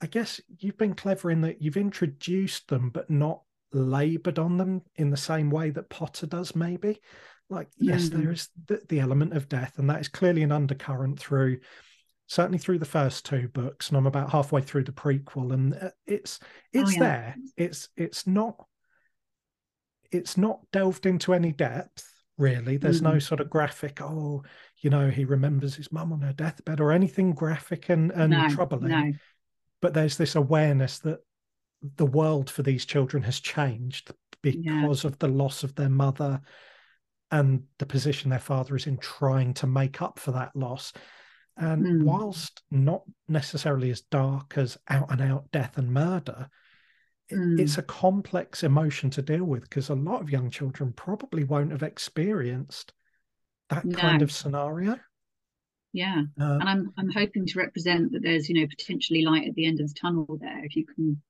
I guess you've been clever in that you've introduced them, but not labored on them in the same way that Potter does, maybe. Like, yes, mm. there is the, the element of death, and that is clearly an undercurrent through certainly through the first two books and i'm about halfway through the prequel and uh, it's oh, it's oh, yeah. there it's it's not it's not delved into any depth really there's mm. no sort of graphic oh you know he remembers his mum on her deathbed or anything graphic and and no, troubling no. but there's this awareness that the world for these children has changed because yeah. of the loss of their mother and the position their father is in trying to make up for that loss and mm. whilst not necessarily as dark as out and out death and murder, mm. it's a complex emotion to deal with because a lot of young children probably won't have experienced that no. kind of scenario. Yeah, uh, and I'm I'm hoping to represent that there's you know potentially light at the end of the tunnel there if you can,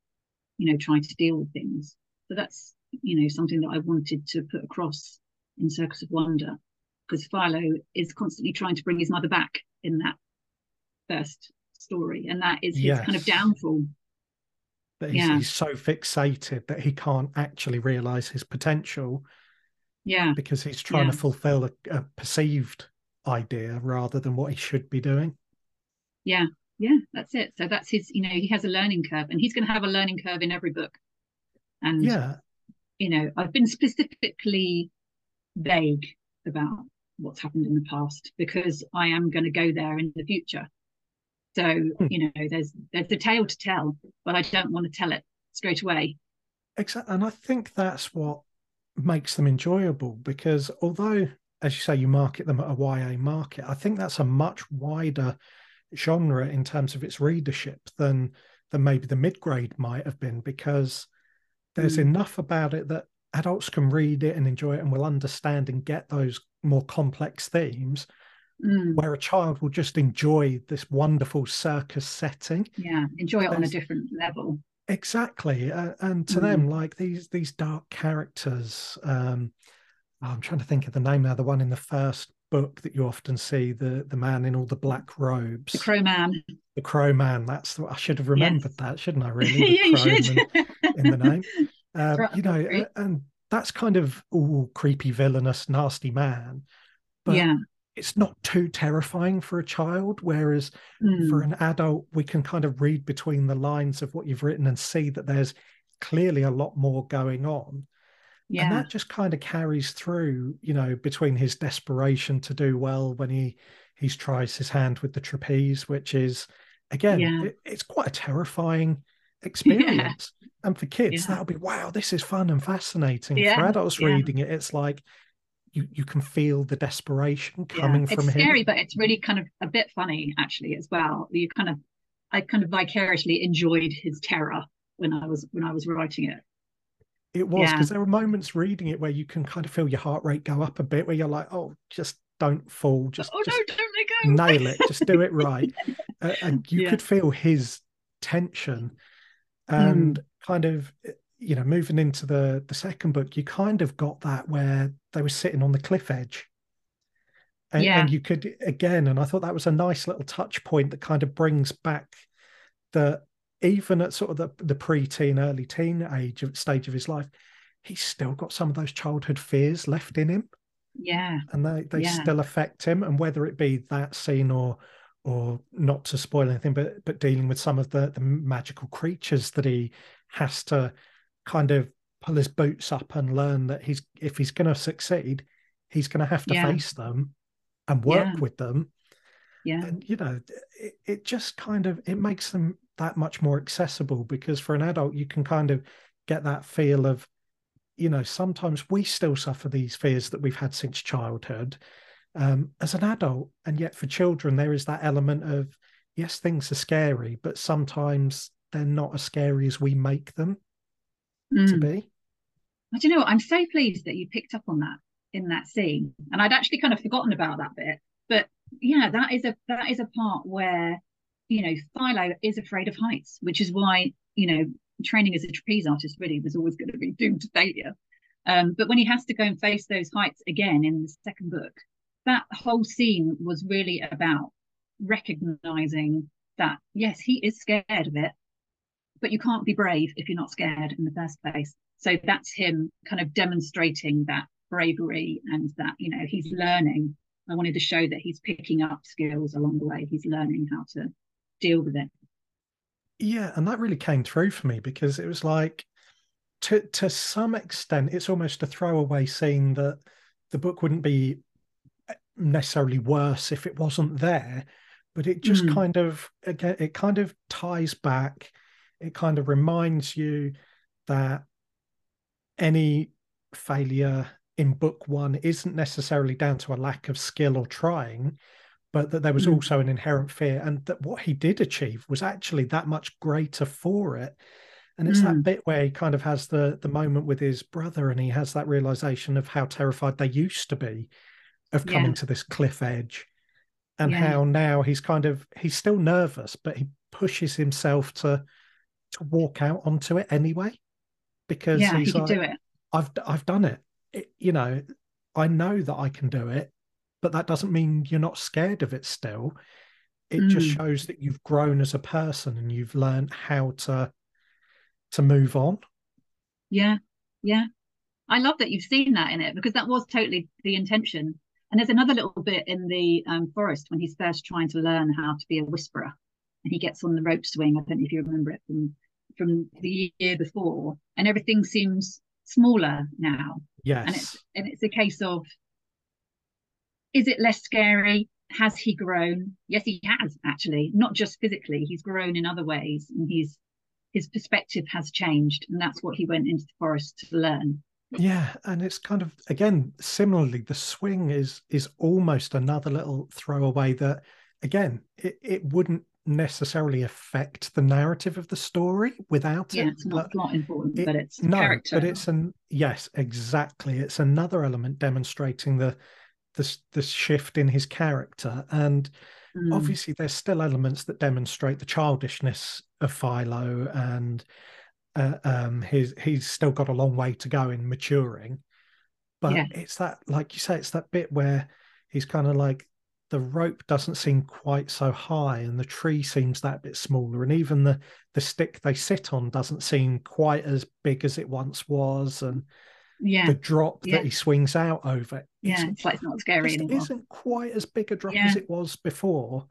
you know, try to deal with things. So that's you know something that I wanted to put across in Circus of Wonder because Phyllo is constantly trying to bring his mother back in that first story, and that is his yes. kind of downfall. That he's, yeah. he's so fixated that he can't actually realize his potential. Yeah, because he's trying yeah. to fulfill a, a perceived idea rather than what he should be doing. Yeah, yeah, that's it. So that's his. You know, he has a learning curve, and he's going to have a learning curve in every book. And yeah, you know, I've been specifically vague about what's happened in the past because I am going to go there in the future. So hmm. you know, there's there's a tale to tell, but I don't want to tell it straight away. Exactly, and I think that's what makes them enjoyable because although, as you say, you market them at a YA market, I think that's a much wider genre in terms of its readership than than maybe the mid grade might have been because there's mm. enough about it that adults can read it and enjoy it and will understand and get those more complex themes mm. where a child will just enjoy this wonderful circus setting yeah enjoy it There's, on a different level exactly uh, and to mm. them like these these dark characters um oh, i'm trying to think of the name now the one in the first book that you often see the the man in all the black robes the crow man the crow man that's the, i should have remembered yes. that shouldn't i really yeah you should in the name uh, you know and that's kind of all creepy, villainous, nasty man. But yeah. It's not too terrifying for a child. Whereas mm. for an adult, we can kind of read between the lines of what you've written and see that there's clearly a lot more going on. Yeah. And that just kind of carries through, you know, between his desperation to do well when he he tries his hand with the trapeze, which is again, yeah. it, it's quite a terrifying experience. Yeah. And for kids, that'll be wow, this is fun and fascinating. For adults reading it, it's like you you can feel the desperation coming from him. it's scary, but it's really kind of a bit funny actually as well. You kind of I kind of vicariously enjoyed his terror when I was when I was writing it. It was because there were moments reading it where you can kind of feel your heart rate go up a bit, where you're like, "Oh, just don't fall, just, oh, just no, don't go. nail it, just do it right." uh, and you yeah. could feel his tension and mm. kind of you know moving into the the second book you kind of got that where they were sitting on the cliff edge and, yeah. and you could again and i thought that was a nice little touch point that kind of brings back the even at sort of the, the pre-teen early teen age of stage of his life he's still got some of those childhood fears left in him. Yeah. And they, they Yeah. still affect him. And whether it be that scene or or not to spoil anything, but but dealing with some of the, the magical creatures that he has to kind of pull his boots up and learn that he's if he's gonna succeed, he's gonna have to Yeah. face them and work Yeah. with them Yeah. and you know it, it just kind of it makes them that much more accessible because for an adult you can kind of get that feel of you know sometimes we still suffer these fears that we've had since childhood um, as an adult and yet for children there is that element of yes things are scary but sometimes they're not as scary as we make them to Mm. be But you know what? I'm so pleased that you picked up on that in that scene. And I'd actually kind of forgotten about that bit. But yeah, that is a that is a part where, you know, Phyllo is afraid of heights, which is why, you know, training as a trapeze artist really was always going to be doomed to failure. Um, but when he has to go and face those heights again in the second book, that whole scene was really about recognizing that yes, he is scared of it, but you can't be brave if you're not scared in the first place. So that's him kind of demonstrating that bravery and that, you know, he's learning. I wanted to show that he's picking up skills along the way. He's learning how to deal with it. Yeah, and that really came through for me because it was like to to some extent it's almost a throwaway scene that the book wouldn't be eh, necessarily worse if it wasn't there, but it just Mm. kind of again it kind of ties back, it kind of reminds you that any failure in book one isn't necessarily down to a lack of skill or trying, but that there was Mm. also an inherent fear, and that what he did achieve was actually that much greater for it. And it's that Mm. bit where he kind of has the the moment with his brother, and he has that realization of how terrified they used to be of coming Yeah. to this cliff edge, and Yeah. how now he's kind of he's still nervous, but he pushes himself to to walk out onto it anyway, because Yeah, he he's could like, do it. I've I've done it. it. You know, I know that I can do it, but that doesn't mean you're not scared of it still. It just Mm. shows that you've grown as a person and you've learned how to to move on. Yeah, yeah. I love that you've seen that in it because that was totally the intention. And there's another little bit in the um, forest when he's first trying to learn how to be a whisperer, and he gets on the rope swing. I don't know if you remember it from from the year before, and everything seems smaller now. Yes. And it's and it's a case of is it less scary? Has he grown? Yes, he has actually, not just physically. He's grown in other ways, and he's his perspective has changed, and that's what he went into the forest to learn. Yeah, and it's kind of again similarly the swing is is almost another little throwaway that again it, it wouldn't necessarily affect the narrative of the story without Yeah, it. it's not plot important, it- but it's no, character. but it's an yes, exactly. It's another element demonstrating the the the shift in his character, and Mm, obviously there's still elements that demonstrate the childishness of Phyllo, and uh, um, his he's still got a long way to go in maturing. But Yeah. it's that, like you say, it's that bit where he's kind of like the rope doesn't seem quite so high, and the tree seems that bit smaller, and even the the stick they sit on doesn't seem quite as big as it once was, and yeah, the drop yeah. that he swings out over yeah. isn't It's like not scary anymore. isn't quite as big a drop Yeah. as it was before.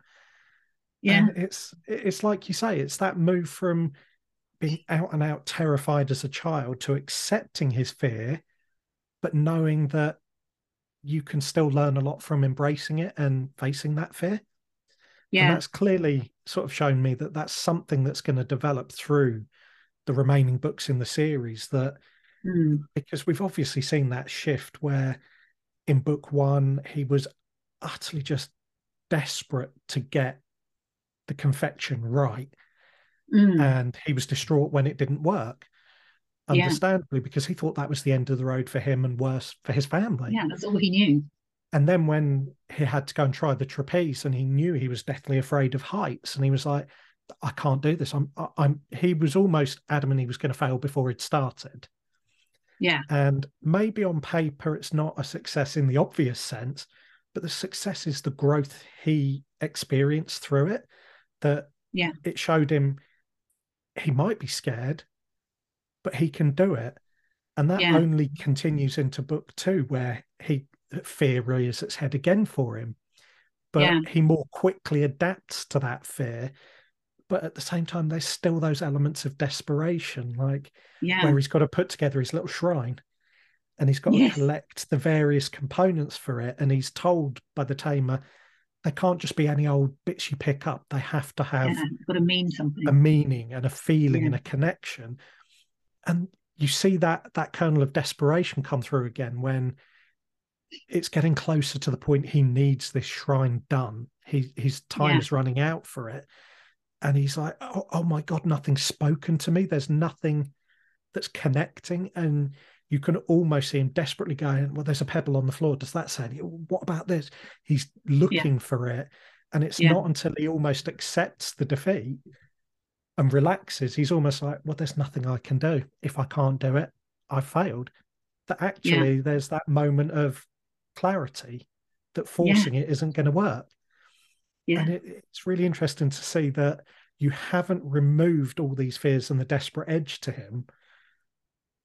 Yeah, And it's it's like you say, it's that move from being out and out terrified as a child to accepting his fear, but knowing that you can still learn a lot from embracing it and facing that fear. And yeah, that's clearly sort of shown me that that's something that's going to develop through the remaining books in the series. That Mm, because we've obviously seen that shift where in book one he was utterly just desperate to get the confection right mm, and he was distraught when it didn't work Yeah. understandably because he thought that was the end of the road for him and worse for his family yeah. That's all he knew. and then when he had to go and try the trapeze and he knew he was deathly afraid of heights and he was like i can't do this i'm i'm he was almost adamant he was going to fail before he'd started Yeah, and maybe on paper it's not a success in the obvious sense but the success is the growth he experienced through it that Yeah. it showed him he might be scared but he can do it And that Yeah. only continues into book two, where he fear rears its head again for him. But Yeah. he more quickly adapts to that fear. But at the same time, there's still those elements of desperation, like Yeah. where he's got to put together his little shrine and he's got Yes. to collect the various components for it. And he's told by the tamer, they can't just be any old bits you pick up. They have to have yeah. Got to mean something. a meaning and a feeling Yeah. and a connection. And you see that that kernel of desperation come through again when it's getting closer to the point he needs this shrine done. He his time Yeah. is running out for it. And he's like, oh, oh my God, nothing's spoken to me. There's nothing that's connecting. And you can almost see him desperately going, Well, there's a pebble on the floor. Does that say? What about this? He's looking for it. And it's Yeah. not until he almost accepts the defeat and relaxes, he's almost like, Well, there's nothing I can do. If I can't do it, I failed. That actually there's that moment of clarity that forcing it isn't going to work. Yeah. And it, it's really interesting to see that you haven't removed all these fears and the desperate edge to him,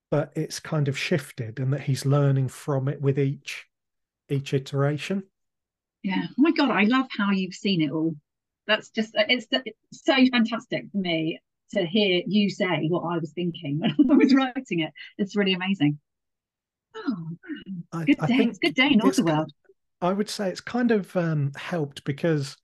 but it's kind of shifted and that he's learning from it with each each iteration. Yeah. Oh my God, I love how you've seen it all. That's just, it's, it's so fantastic for me to hear you say what I was thinking when I was writing it. It's really amazing. Oh. I, good I day. It's good day in it's Otterworld. I would say it's kind of um, helped because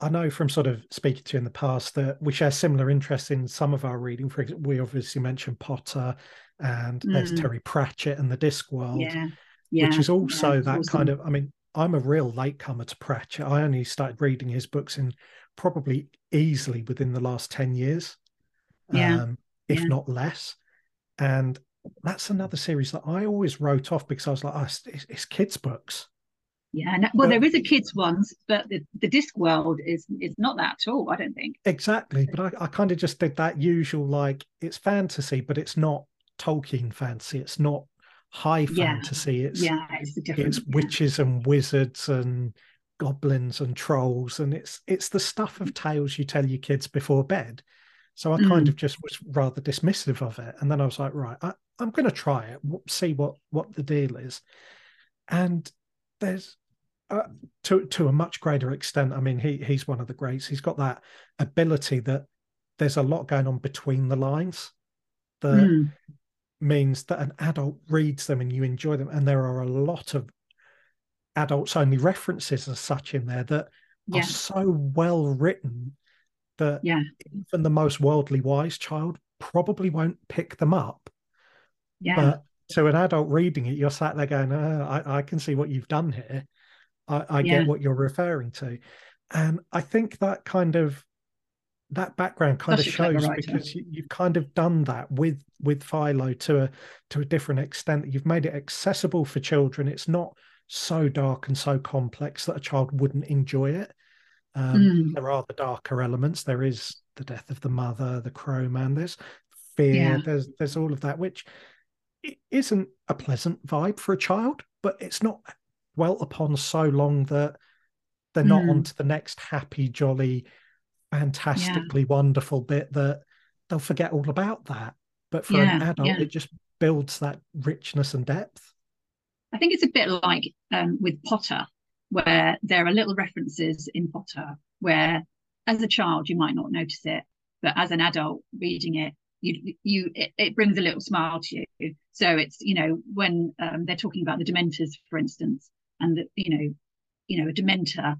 I know from sort of speaking to you in the past that we share similar interests in some of our reading. For example, we obviously mentioned Potter, and there's Mm. Terry Pratchett and the Discworld. Yeah. Yeah. which is also yeah, that awesome. kind of i mean i'm a real latecomer to pratchett i only started reading his books in probably easily within the last 10 years Yeah, um, if yeah. not less and that's another series that i always wrote off because i was like oh, it's, it's kids books Yeah. and- well, But- there is a kids' ones, but the, the Discworld is is not that at all, I don't think. exactly but i, I kind of just did that usual like it's fantasy but it's not tolkien fantasy it's not high Yeah, fantasy. It's yeah, it's the difference. it's witches and wizards and goblins and trolls and it's it's the stuff of tales you tell your kids before bed. So i kind Mm. of just was rather dismissive of it and then i was like right I, i'm going to try it see what what the deal is. And there's uh, to to a much greater extent i mean he he's one of the greats. He's got that ability that there's a lot going on between the lines that Mm, means that an adult reads them and you enjoy them. And there are a lot of adults only references as such in there that yeah, are so well written that yeah, even the most worldly wise child probably won't pick them up. yeah, But to an adult reading it, you're sat there going, oh, I, I can see what you've done here. I, I Yeah. get what you're referring to. And I think that kind of that background kind of shows because you, you've kind of done that with with Phyllo to a to a different extent. You've made it accessible for children. It's not so dark and so complex that a child wouldn't enjoy it. Um, Mm. There are the darker elements. There is the death of the mother, the crow man. There's fear. Yeah. There's there's all of that, which isn't a pleasant vibe for a child, but it's not dwelt upon so long that they're not Mm. on to the next happy, jolly, fantastically wonderful bit that they'll forget all about that. But for an adult, yeah. it just builds that richness and depth. I think it's a bit like um, with Potter, where there are little references in Potter where, as a child, you might not notice it, but as an adult reading it, you you it, it brings a little smile to you. So it's you know when um, they're talking about the Dementors, for instance, and that you know, you know, a Dementor,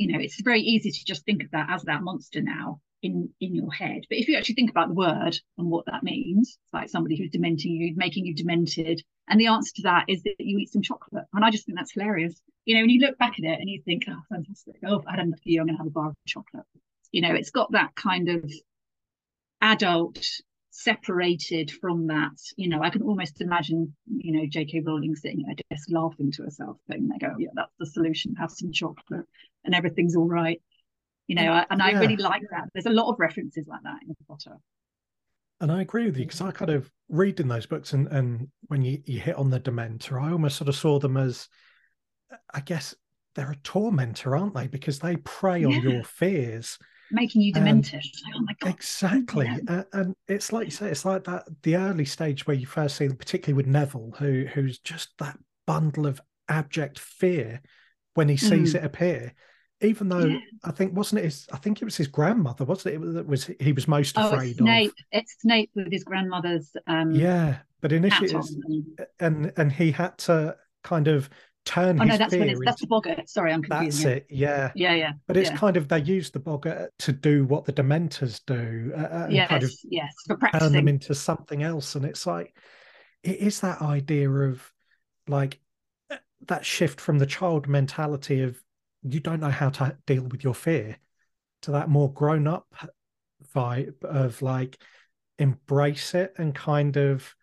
you know, it's very easy to just think of that as that monster now in in your head. But if you actually think about the word and what that means, it's like somebody who's dementing you, making you demented, and the answer to that is that you eat some chocolate. And I just think that's hilarious. You know, when you look back at it and you think, oh, fantastic. Oh, I had enough you, I'm going to have a bar of chocolate. You know, it's got that kind of adult separated from that. You know, I can almost imagine, you know, J.K. Rowling sitting at a desk laughing to herself, saying, they go, yeah, that's the solution. Have some chocolate and everything's all right. You know, I- and I really like that. There's a lot of references like that in the Potter. And I agree with you because I kind of read in those books, and, and when you, you hit on the Dementor, I almost sort of saw them as, I guess, they're a tormentor, aren't they? Because they prey on Yeah. your fears. Making you Um, demented. Like, oh my god! Exactly, Yeah. and, and it's like you say, it's like that the early stage where you first see them, particularly with Neville, who who's just that bundle of abject fear when he sees Mm. it appear. Even though Yeah. I think wasn't it his, I think it was his grandmother, wasn't it? That was he was most Oh, afraid it's Snape. of. It's Snape with his grandmother's um, Yeah, but initially, hat on. it's, and- and and he had to kind of turn Oh his no, that's fear when it's that's the boggart. Sorry, I'm that's confusing. it. Yeah, Yeah, yeah, but it's yeah. kind of they use the boggart to do what the Dementors do, uh, uh, yes, kind of yes, for turn them into something else. And it's like it is that idea of like uh, that shift from the child mentality of you don't know how to deal with your fear to that more grown up vibe of like embrace it and kind of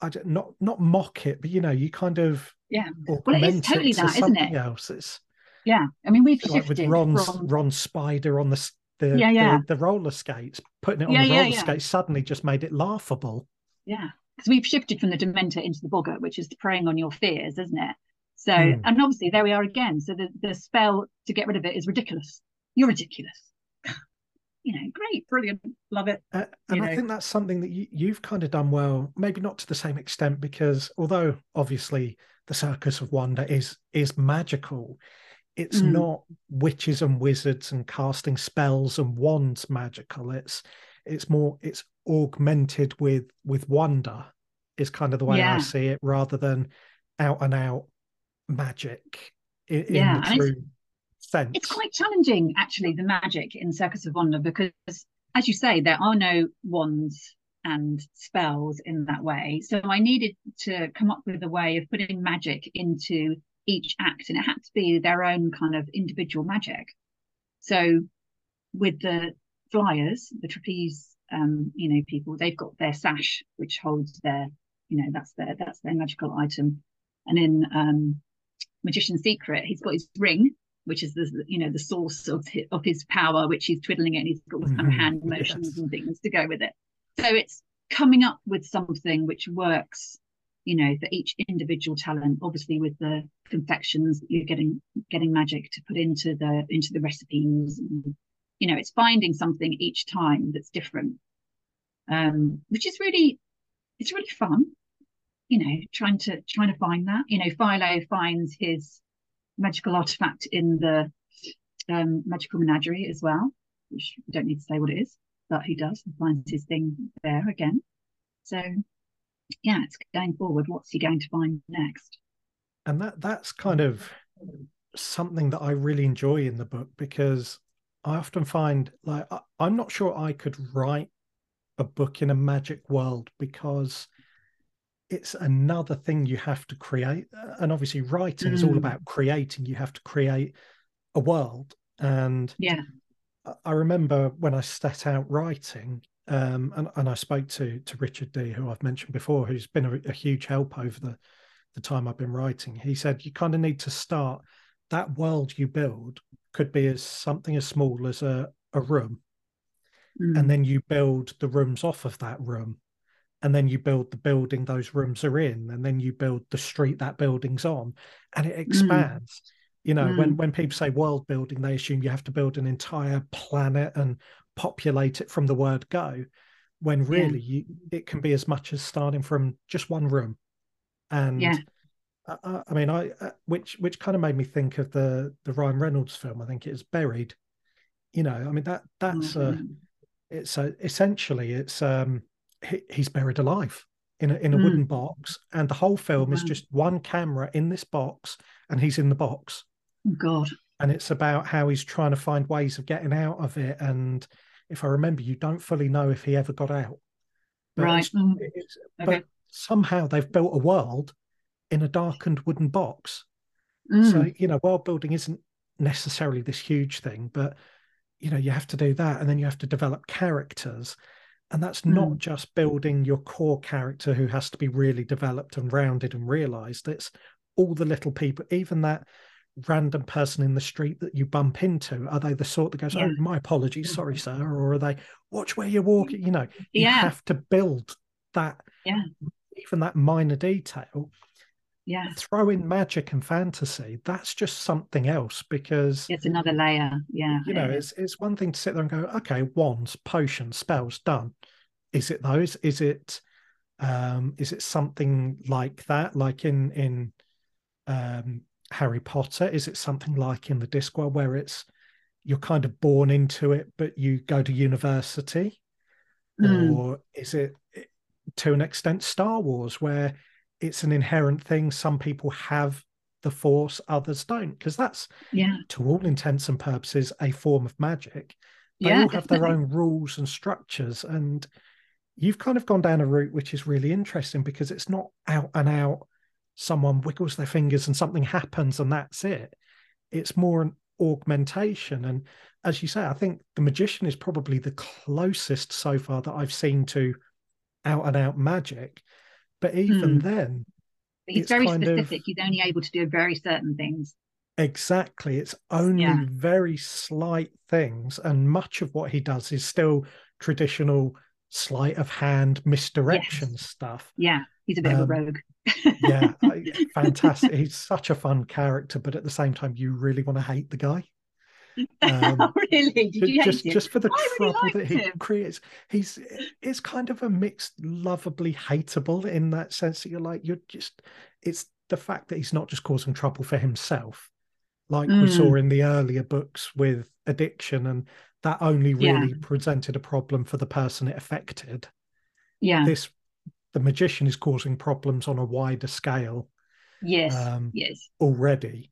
I don't, not not mock it, but you know, you kind of Yeah. Well, it is totally it to that, isn't it? else. It's Yeah, I mean we've like with shifted Ron's from Ron Spider on the the, Yeah, yeah. the the roller skates, putting it on Yeah, the roller skates suddenly just made it laughable. yeah because we've shifted from the dementor into the boggart, which is preying on your fears, isn't it? So Mm. and obviously there we are again. So the the spell to get rid of it is ridiculous. You're ridiculous. You know, great, brilliant, love it. Uh, and You I think that's something that you, you've kind of done well, maybe not to the same extent, because although obviously the Circus of Wonder is is magical, it's Mm. not witches and wizards and casting spells and wands magical. It's it's more it's augmented with with wonder is kind of the way I see it, rather than out and out magic in, in Yeah, the and true It's quite challenging, actually, the magic in Circus of Wonder because, as you say, there are no wands and spells in that way. So I needed to come up with a way of putting magic into each act, and it had to be their own kind of individual magic. So with the flyers, the trapeze, um, you know, people, they've got their sash, which holds their, you know, that's their that's their magical item. And in um, Magician's Secret, he's got his ring, which is the you know the source of his, of his power, which he's twiddling it, and he's got all kind of Mhm, hand motions yes. and things to go with it. So it's coming up with something which works, you know, for each individual talent. Obviously, with the confections, you're getting getting magic to put into the into the recipes. And, you know, it's finding something each time that's different, um, which is really it's really fun. You know, trying to trying to find that. You know, Phyllo finds his magical artifact in the um, magical menagerie as well, which we don't need to say what it is, but he does. He finds his thing there again. So, yeah, it's going forward. What's he going to find next? and that that's kind of something that I really enjoy in the book because I often find like I, I'm not sure I could write a book in a magic world because it's another thing you have to create Uh, and obviously writing is all Mm. about creating you have to create a world and Yeah. I- I remember when I set out writing, um, and, and I spoke to to Richard D, who I've mentioned before, who's been a, a huge help over the the time I've been writing. He said you kind of need to start that world you build could be as something as small as a, a room, Mm. and then you build the rooms off of that room, and then you build the building those rooms are in, and then you build the street that building's on, and it expands. You know, when when people say world building, they assume you have to build an entire planet and populate it from the word go. When Yeah. really, you, it can be as much as starting from just one room. And Yeah. I, I- mean, I uh, which which kind of made me think of the the Ryan Reynolds film. I think it is Buried. You know, I mean that that's uh, Mm. it's a essentially it's um he, he's buried alive in a in a Mm. wooden box, and the whole film is just one camera in this box, and he's in the box Oh, God. and it's about how he's trying to find ways of getting out of it. And if I remember, you don't fully know if he ever got out. But Right. it's- Mm. it's- Okay. But somehow they've built a world in a darkened wooden box. Mm. So you know, world building isn't necessarily this huge thing, but you know, you have to do that, and then you have to develop characters. And that's not Mm. just building your core character who has to be really developed and rounded and realized. It's all the little people, even that random person in the street that you bump into. Are they the sort that goes, Yeah. Oh, my apologies, sorry, sir? Or are they, watch where you're walking? You know, you Yeah. have to build that, Yeah. even that minor detail. Yeah. throw in magic and fantasy, that's just something else because it's another layer. Yeah. You know, it's it's one thing to sit there and go, okay, wands, potions, spells, done. Is it those? Is it um is it something like that? Like in in um Harry Potter? Is it something like in the Discworld where it's you're kind of born into it, but you go to university? Mm. Or is it to an extent Star Wars, where it's an inherent thing? Some people have the Force, others don't, because that's, yeah, to all intents and purposes, a form of magic. They yeah, all have definitely. their own rules and structures. And you've kind of gone down a route which is really interesting because it's not out and out someone wiggles their fingers and something happens and that's it. It's more an augmentation. And as you say, I think the magician is probably the closest so far that I've seen to out and out magic. But even mm. then, he's very specific. Of, he's only able to do very certain things. Exactly. It's only yeah. very slight things. And much of what he does is still traditional sleight of hand misdirection yes. stuff. Yeah. He's a bit um, of a um, rogue yeah, fantastic. He's such a fun character, but at the same time, you really want to hate the guy. Um, really? Did you just, hate just for the I trouble really that he him. creates? He's it's kind of a mixed, lovably hateable in that sense that you're like you're just. It's the fact that he's not just causing trouble for himself, like mm. we saw mm. in the earlier books with addiction, and that only really yeah. presented a problem for the person it affected. Yeah. This the magician is causing problems on a wider scale. Yes. Um, yes. Already.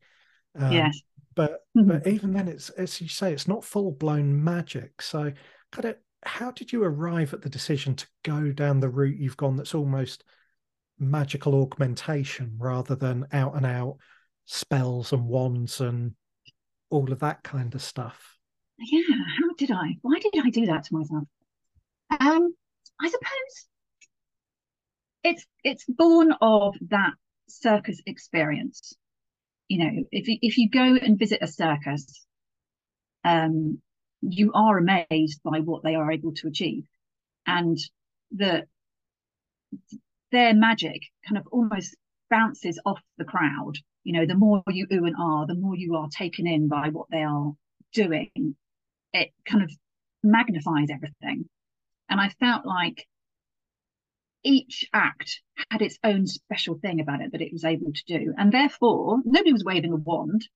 Um, yes. But mm-hmm. but even then, it's as you say, it's not full blown magic. So, kind of, how did you arrive at the decision to go down the route you've gone? That's almost magical augmentation rather than out and out spells and wands and all of that kind of stuff. Yeah. How did I? Why did I do that to myself? Um, I suppose it's it's born of that circus experience. You know, if if you go and visit a circus, um, you are amazed by what they are able to achieve, and that their magic kind of almost bounces off the crowd. You know, the more you ooh and ah, the more you are taken in by what they are doing. It kind of magnifies everything. And I felt like each act had its own special thing about it that it was able to do. And therefore, nobody was waving a wand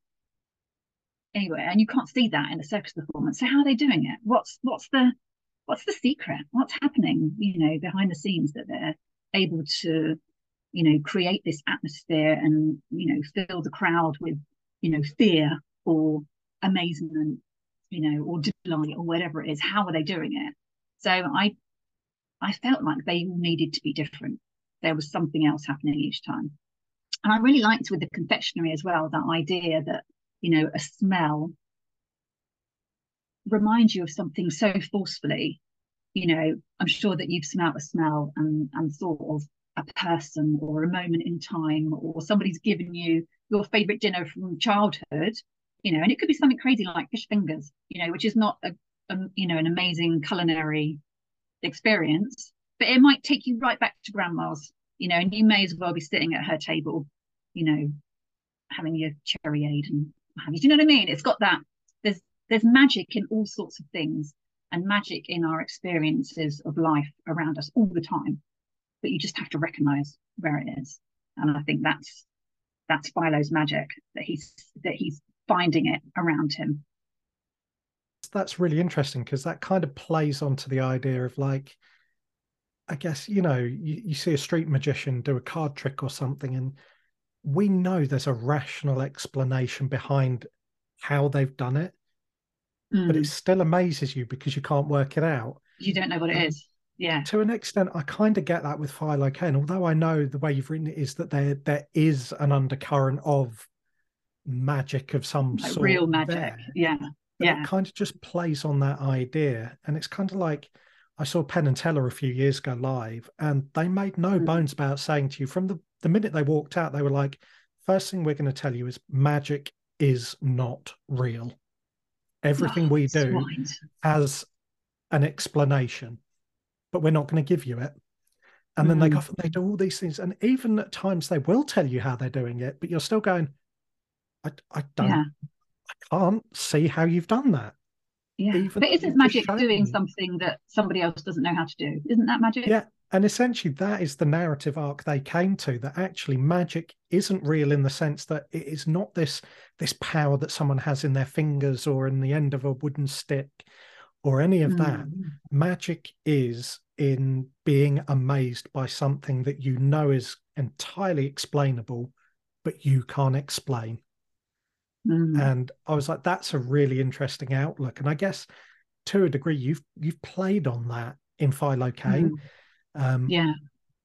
anywhere, and you can't see that in a circus performance. So how are they doing it? What's what's the what's the secret? What's happening, you know, behind the scenes that they're able to, you know, create this atmosphere and, you know, fill the crowd with, you know, fear or amazement, you know, or delight or whatever it is. How are they doing it? So I I felt like they all needed to be different. There was something else happening each time. And I really liked with the confectionery as well, that idea that, you know, a smell reminds you of something so forcefully. You know, I'm sure that you've smelled a smell and, and thought of a person or a moment in time, or somebody's given you your favorite dinner from childhood, you know, and it could be something crazy like fish fingers, you know, which is not a, a you know, an amazing culinary experience, but it might take you right back to grandma's, you know, and you may as well be sitting at her table, you know, having your cherryade and have you. Do you know what I mean? It's got that. There's there's magic in all sorts of things and magic in our experiences of life around us all the time. But you just have to recognize where it is. And I think that's that's Phyllo's magic that he's that he's finding it around him that's really interesting because that kind of plays onto the idea of like i guess you know you, you see a street magician do a card trick or something and we know there's a rational explanation behind how they've done it mm. but it mm. still amazes you because you can't work it out you don't know what it um, is yeah to an extent i kind of get that with Phyllo Cane although i know the way you've written it is that there there is an undercurrent of magic of some like sort real magic there. yeah yeah. it kind of just plays on that idea. And it's kind of like I saw Penn and Teller a few years ago live, and they made no mm-hmm. bones about saying to you from the, the minute they walked out, they were like, first thing we're going to tell you is magic is not real. Everything we do right. has an explanation, but we're not going to give you it. And then they often they do all these things, and even at times they will tell you how they're doing it, but you're still going, I, I don't, Yeah. I can't see how you've done that. Yeah. Even But isn't magic doing me. something that somebody else doesn't know how to do? Isn't that magic? Yeah, and essentially that is the narrative arc they came to that actually magic isn't real in the sense that it is not this this power that someone has in their fingers or in the end of a wooden stick or any of that Mm. magic is in being amazed by something that you know is entirely explainable but you can't explain Mm. and i was like that's a really interesting outlook and i guess to a degree you've you've played on that in Phyllo Cane Mm. um Yeah.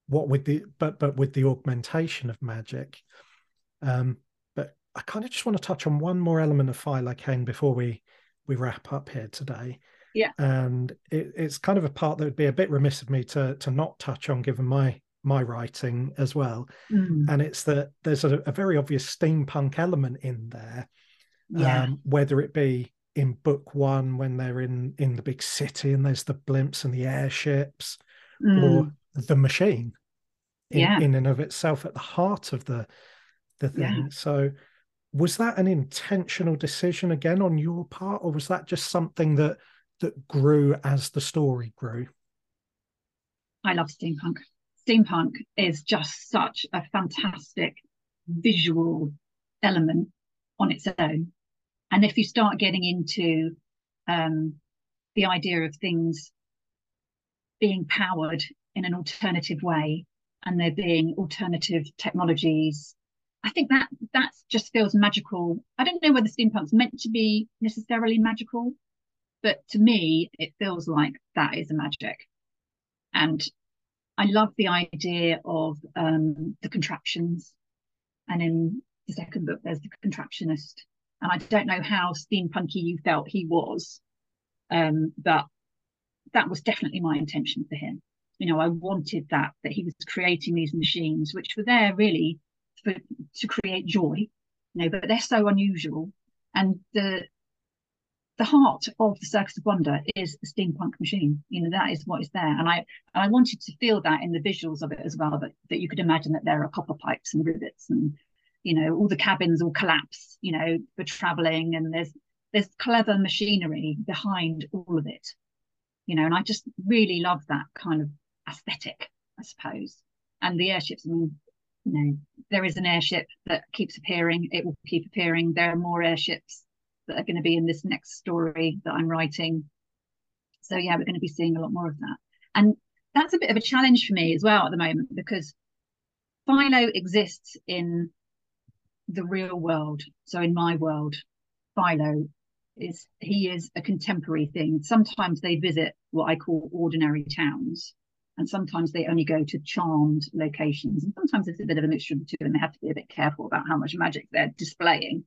what with the but but with the augmentation of magic um but i kind of just want to touch on one more element of Phyllo Cane before we we wrap up here today Yeah. and it, it's kind of a part that would be a bit remiss of me to to not touch on given my my writing as well Mm. and it's that there's a, a very obvious steampunk element in there Yeah. um, whether it be in book one when they're in in the big city and there's the blimps and the airships Mm. or the machine in, Yeah. in and of itself at the heart of the the thing Yeah. so was that an intentional decision again on your part or was that just something that that grew as the story grew I love steampunk. Steampunk is just such a fantastic visual element on its own. And if you start getting into um, the idea of things being powered in an alternative way and there being alternative technologies, I think that that just feels magical. I don't know whether steampunk's meant to be necessarily magical, but to me, it feels like that is a magic. And I love the idea of um, the contraptions. And in the second book, there's the contraptionist. And I don't know how steampunky you felt he was, um, but that was definitely my intention for him. You know, I wanted that, that he was creating these machines, which were there really for, to create joy, you know, but they're so unusual. And the the heart of the Circus of Wonder is the steampunk machine. You know, that is what is there. And I and I wanted to feel that in the visuals of it as well, that, that you could imagine that there are copper pipes and rivets and, you know, all the cabins all collapse, you know, for traveling and there's there's clever machinery behind all of it. You know, and I just really love that kind of aesthetic, I suppose. And the airships, I mean, you know, there is an airship that keeps appearing, it will keep appearing. There are more airships that are going to be in this next story that I'm writing. So yeah, we're going to be seeing a lot more of that. And that's a bit of a challenge for me as well at the moment because Phyllo exists in the real world. So in my world, Phyllo is he is a contemporary thing. Sometimes they visit what I call ordinary towns, and sometimes they only go to charmed locations. And sometimes it's a bit of a mixture of the two, and they have to be a bit careful about how much magic they're displaying.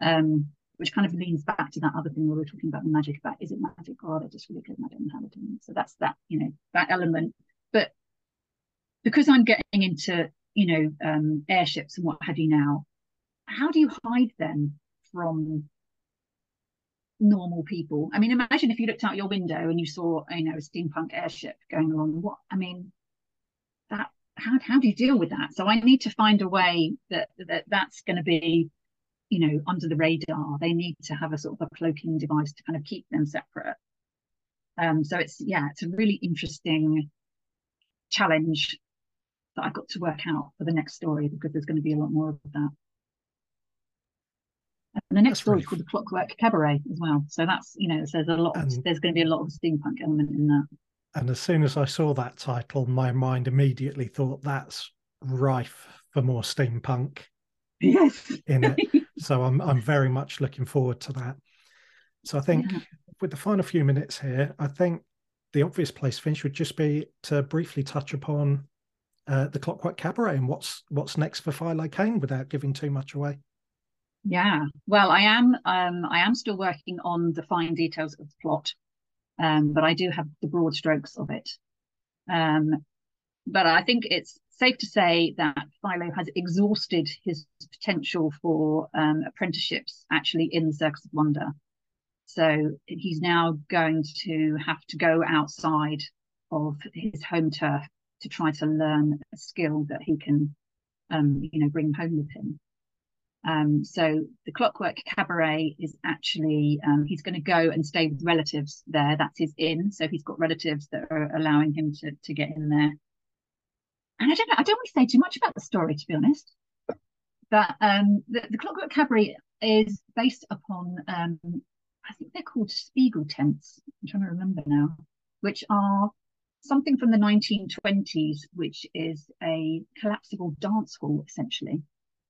Um, which kind of leans back to that other thing where we we're talking about the magic about is it magic or are they just really good and I don't know how they're doing it. So that's that, you know, that element. But because I'm getting into, you know, um, airships and what have you now, how do you hide them from normal people? I mean, imagine if you looked out your window and you saw, you know, a steampunk airship going along. What I mean, that how how do you deal with that? So I need to find a way that that that's going to be you know, under the radar. They need to have a sort of a cloaking device to kind of keep them separate. Um, so it's yeah, it's a really interesting challenge that I've got to work out for the next story because there's going to be a lot more of that. And the next That's story is called the Clockwork Cabaret as well. So that's you know, so there's a lot. Of, And- there's going to be a lot of steampunk element in that. and as soon as i saw that title my mind immediately thought that's rife for more steampunk Yes. in it so i'm i'm very much looking forward to that so i think Yeah. with the final few minutes here i think the obvious place to finish would just be to briefly touch upon uh, the clockwork cabaret and what's what's next for Phyllo Cane without giving too much away Yeah, well, I am um, I am still working on the fine details of the plot, um, but I do have the broad strokes of it. Um, but I think it's safe to say that Phyllo has exhausted his potential for um, apprenticeships actually in the Circus of Wonder. So he's now going to have to go outside of his home turf to try to learn a skill that he can, um, you know, bring home with him. Um, so the Clockwork Cabaret is actually um, he's going to go and stay with relatives there. That's his inn. So he's got relatives that are allowing him to to get in there. And I don't know. I don't want to say too much about the story, to be honest. But um, the, the Clockwork Cabaret is based upon um, I think they're called Spiegeltents. I'm trying to remember now, which are something from the 1920s, which is a collapsible dance hall essentially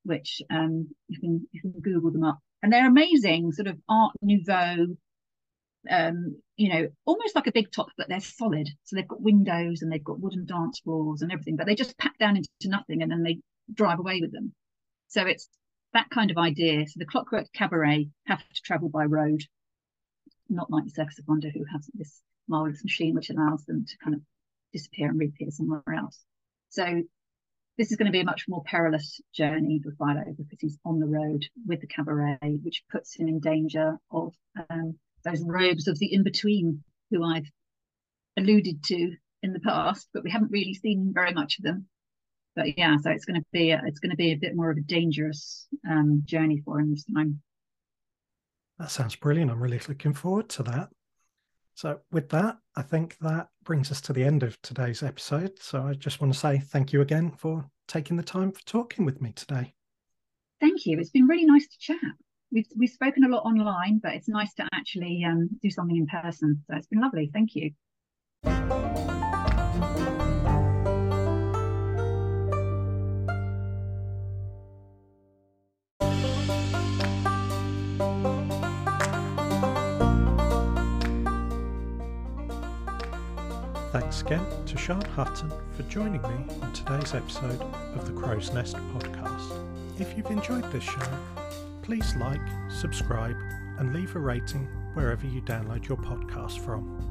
which um, you can you can Google them up, and they're amazing, sort of Art Nouveau. Um, you know, almost like a big top, but they're solid. So they've got windows and they've got wooden dance floors and everything, but they just pack down into nothing and then they drive away with them. So it's that kind of idea. So the Clockwork Cabaret have to travel by road, not like the Circus of Wonder, who has this marvelous machine which allows them to kind of disappear and reappear somewhere else. So this is going to be a much more perilous journey for Phyllo because he's on the road with the cabaret, which puts him in danger of um, those robes of the in between who I've alluded to in the past, but we haven't really seen very much of them. But yeah, so it's going to be a, it's going to be a bit more of a dangerous um, journey for him this time. That sounds brilliant. I'm really looking forward to that. So, with that, I think that brings us to the end of today's episode. So, I just want to say thank you again for taking the time for talking with me today. Thank you. It's been really nice to chat. We've we've spoken a lot online, but it's nice to actually um, do something in person. So it's been lovely. Thank you. Thanks again to Sharn Hutton for joining me on today's episode of the Crow's Nest podcast. If you've enjoyed this show, please like, subscribe, and leave a rating wherever you download your podcast from.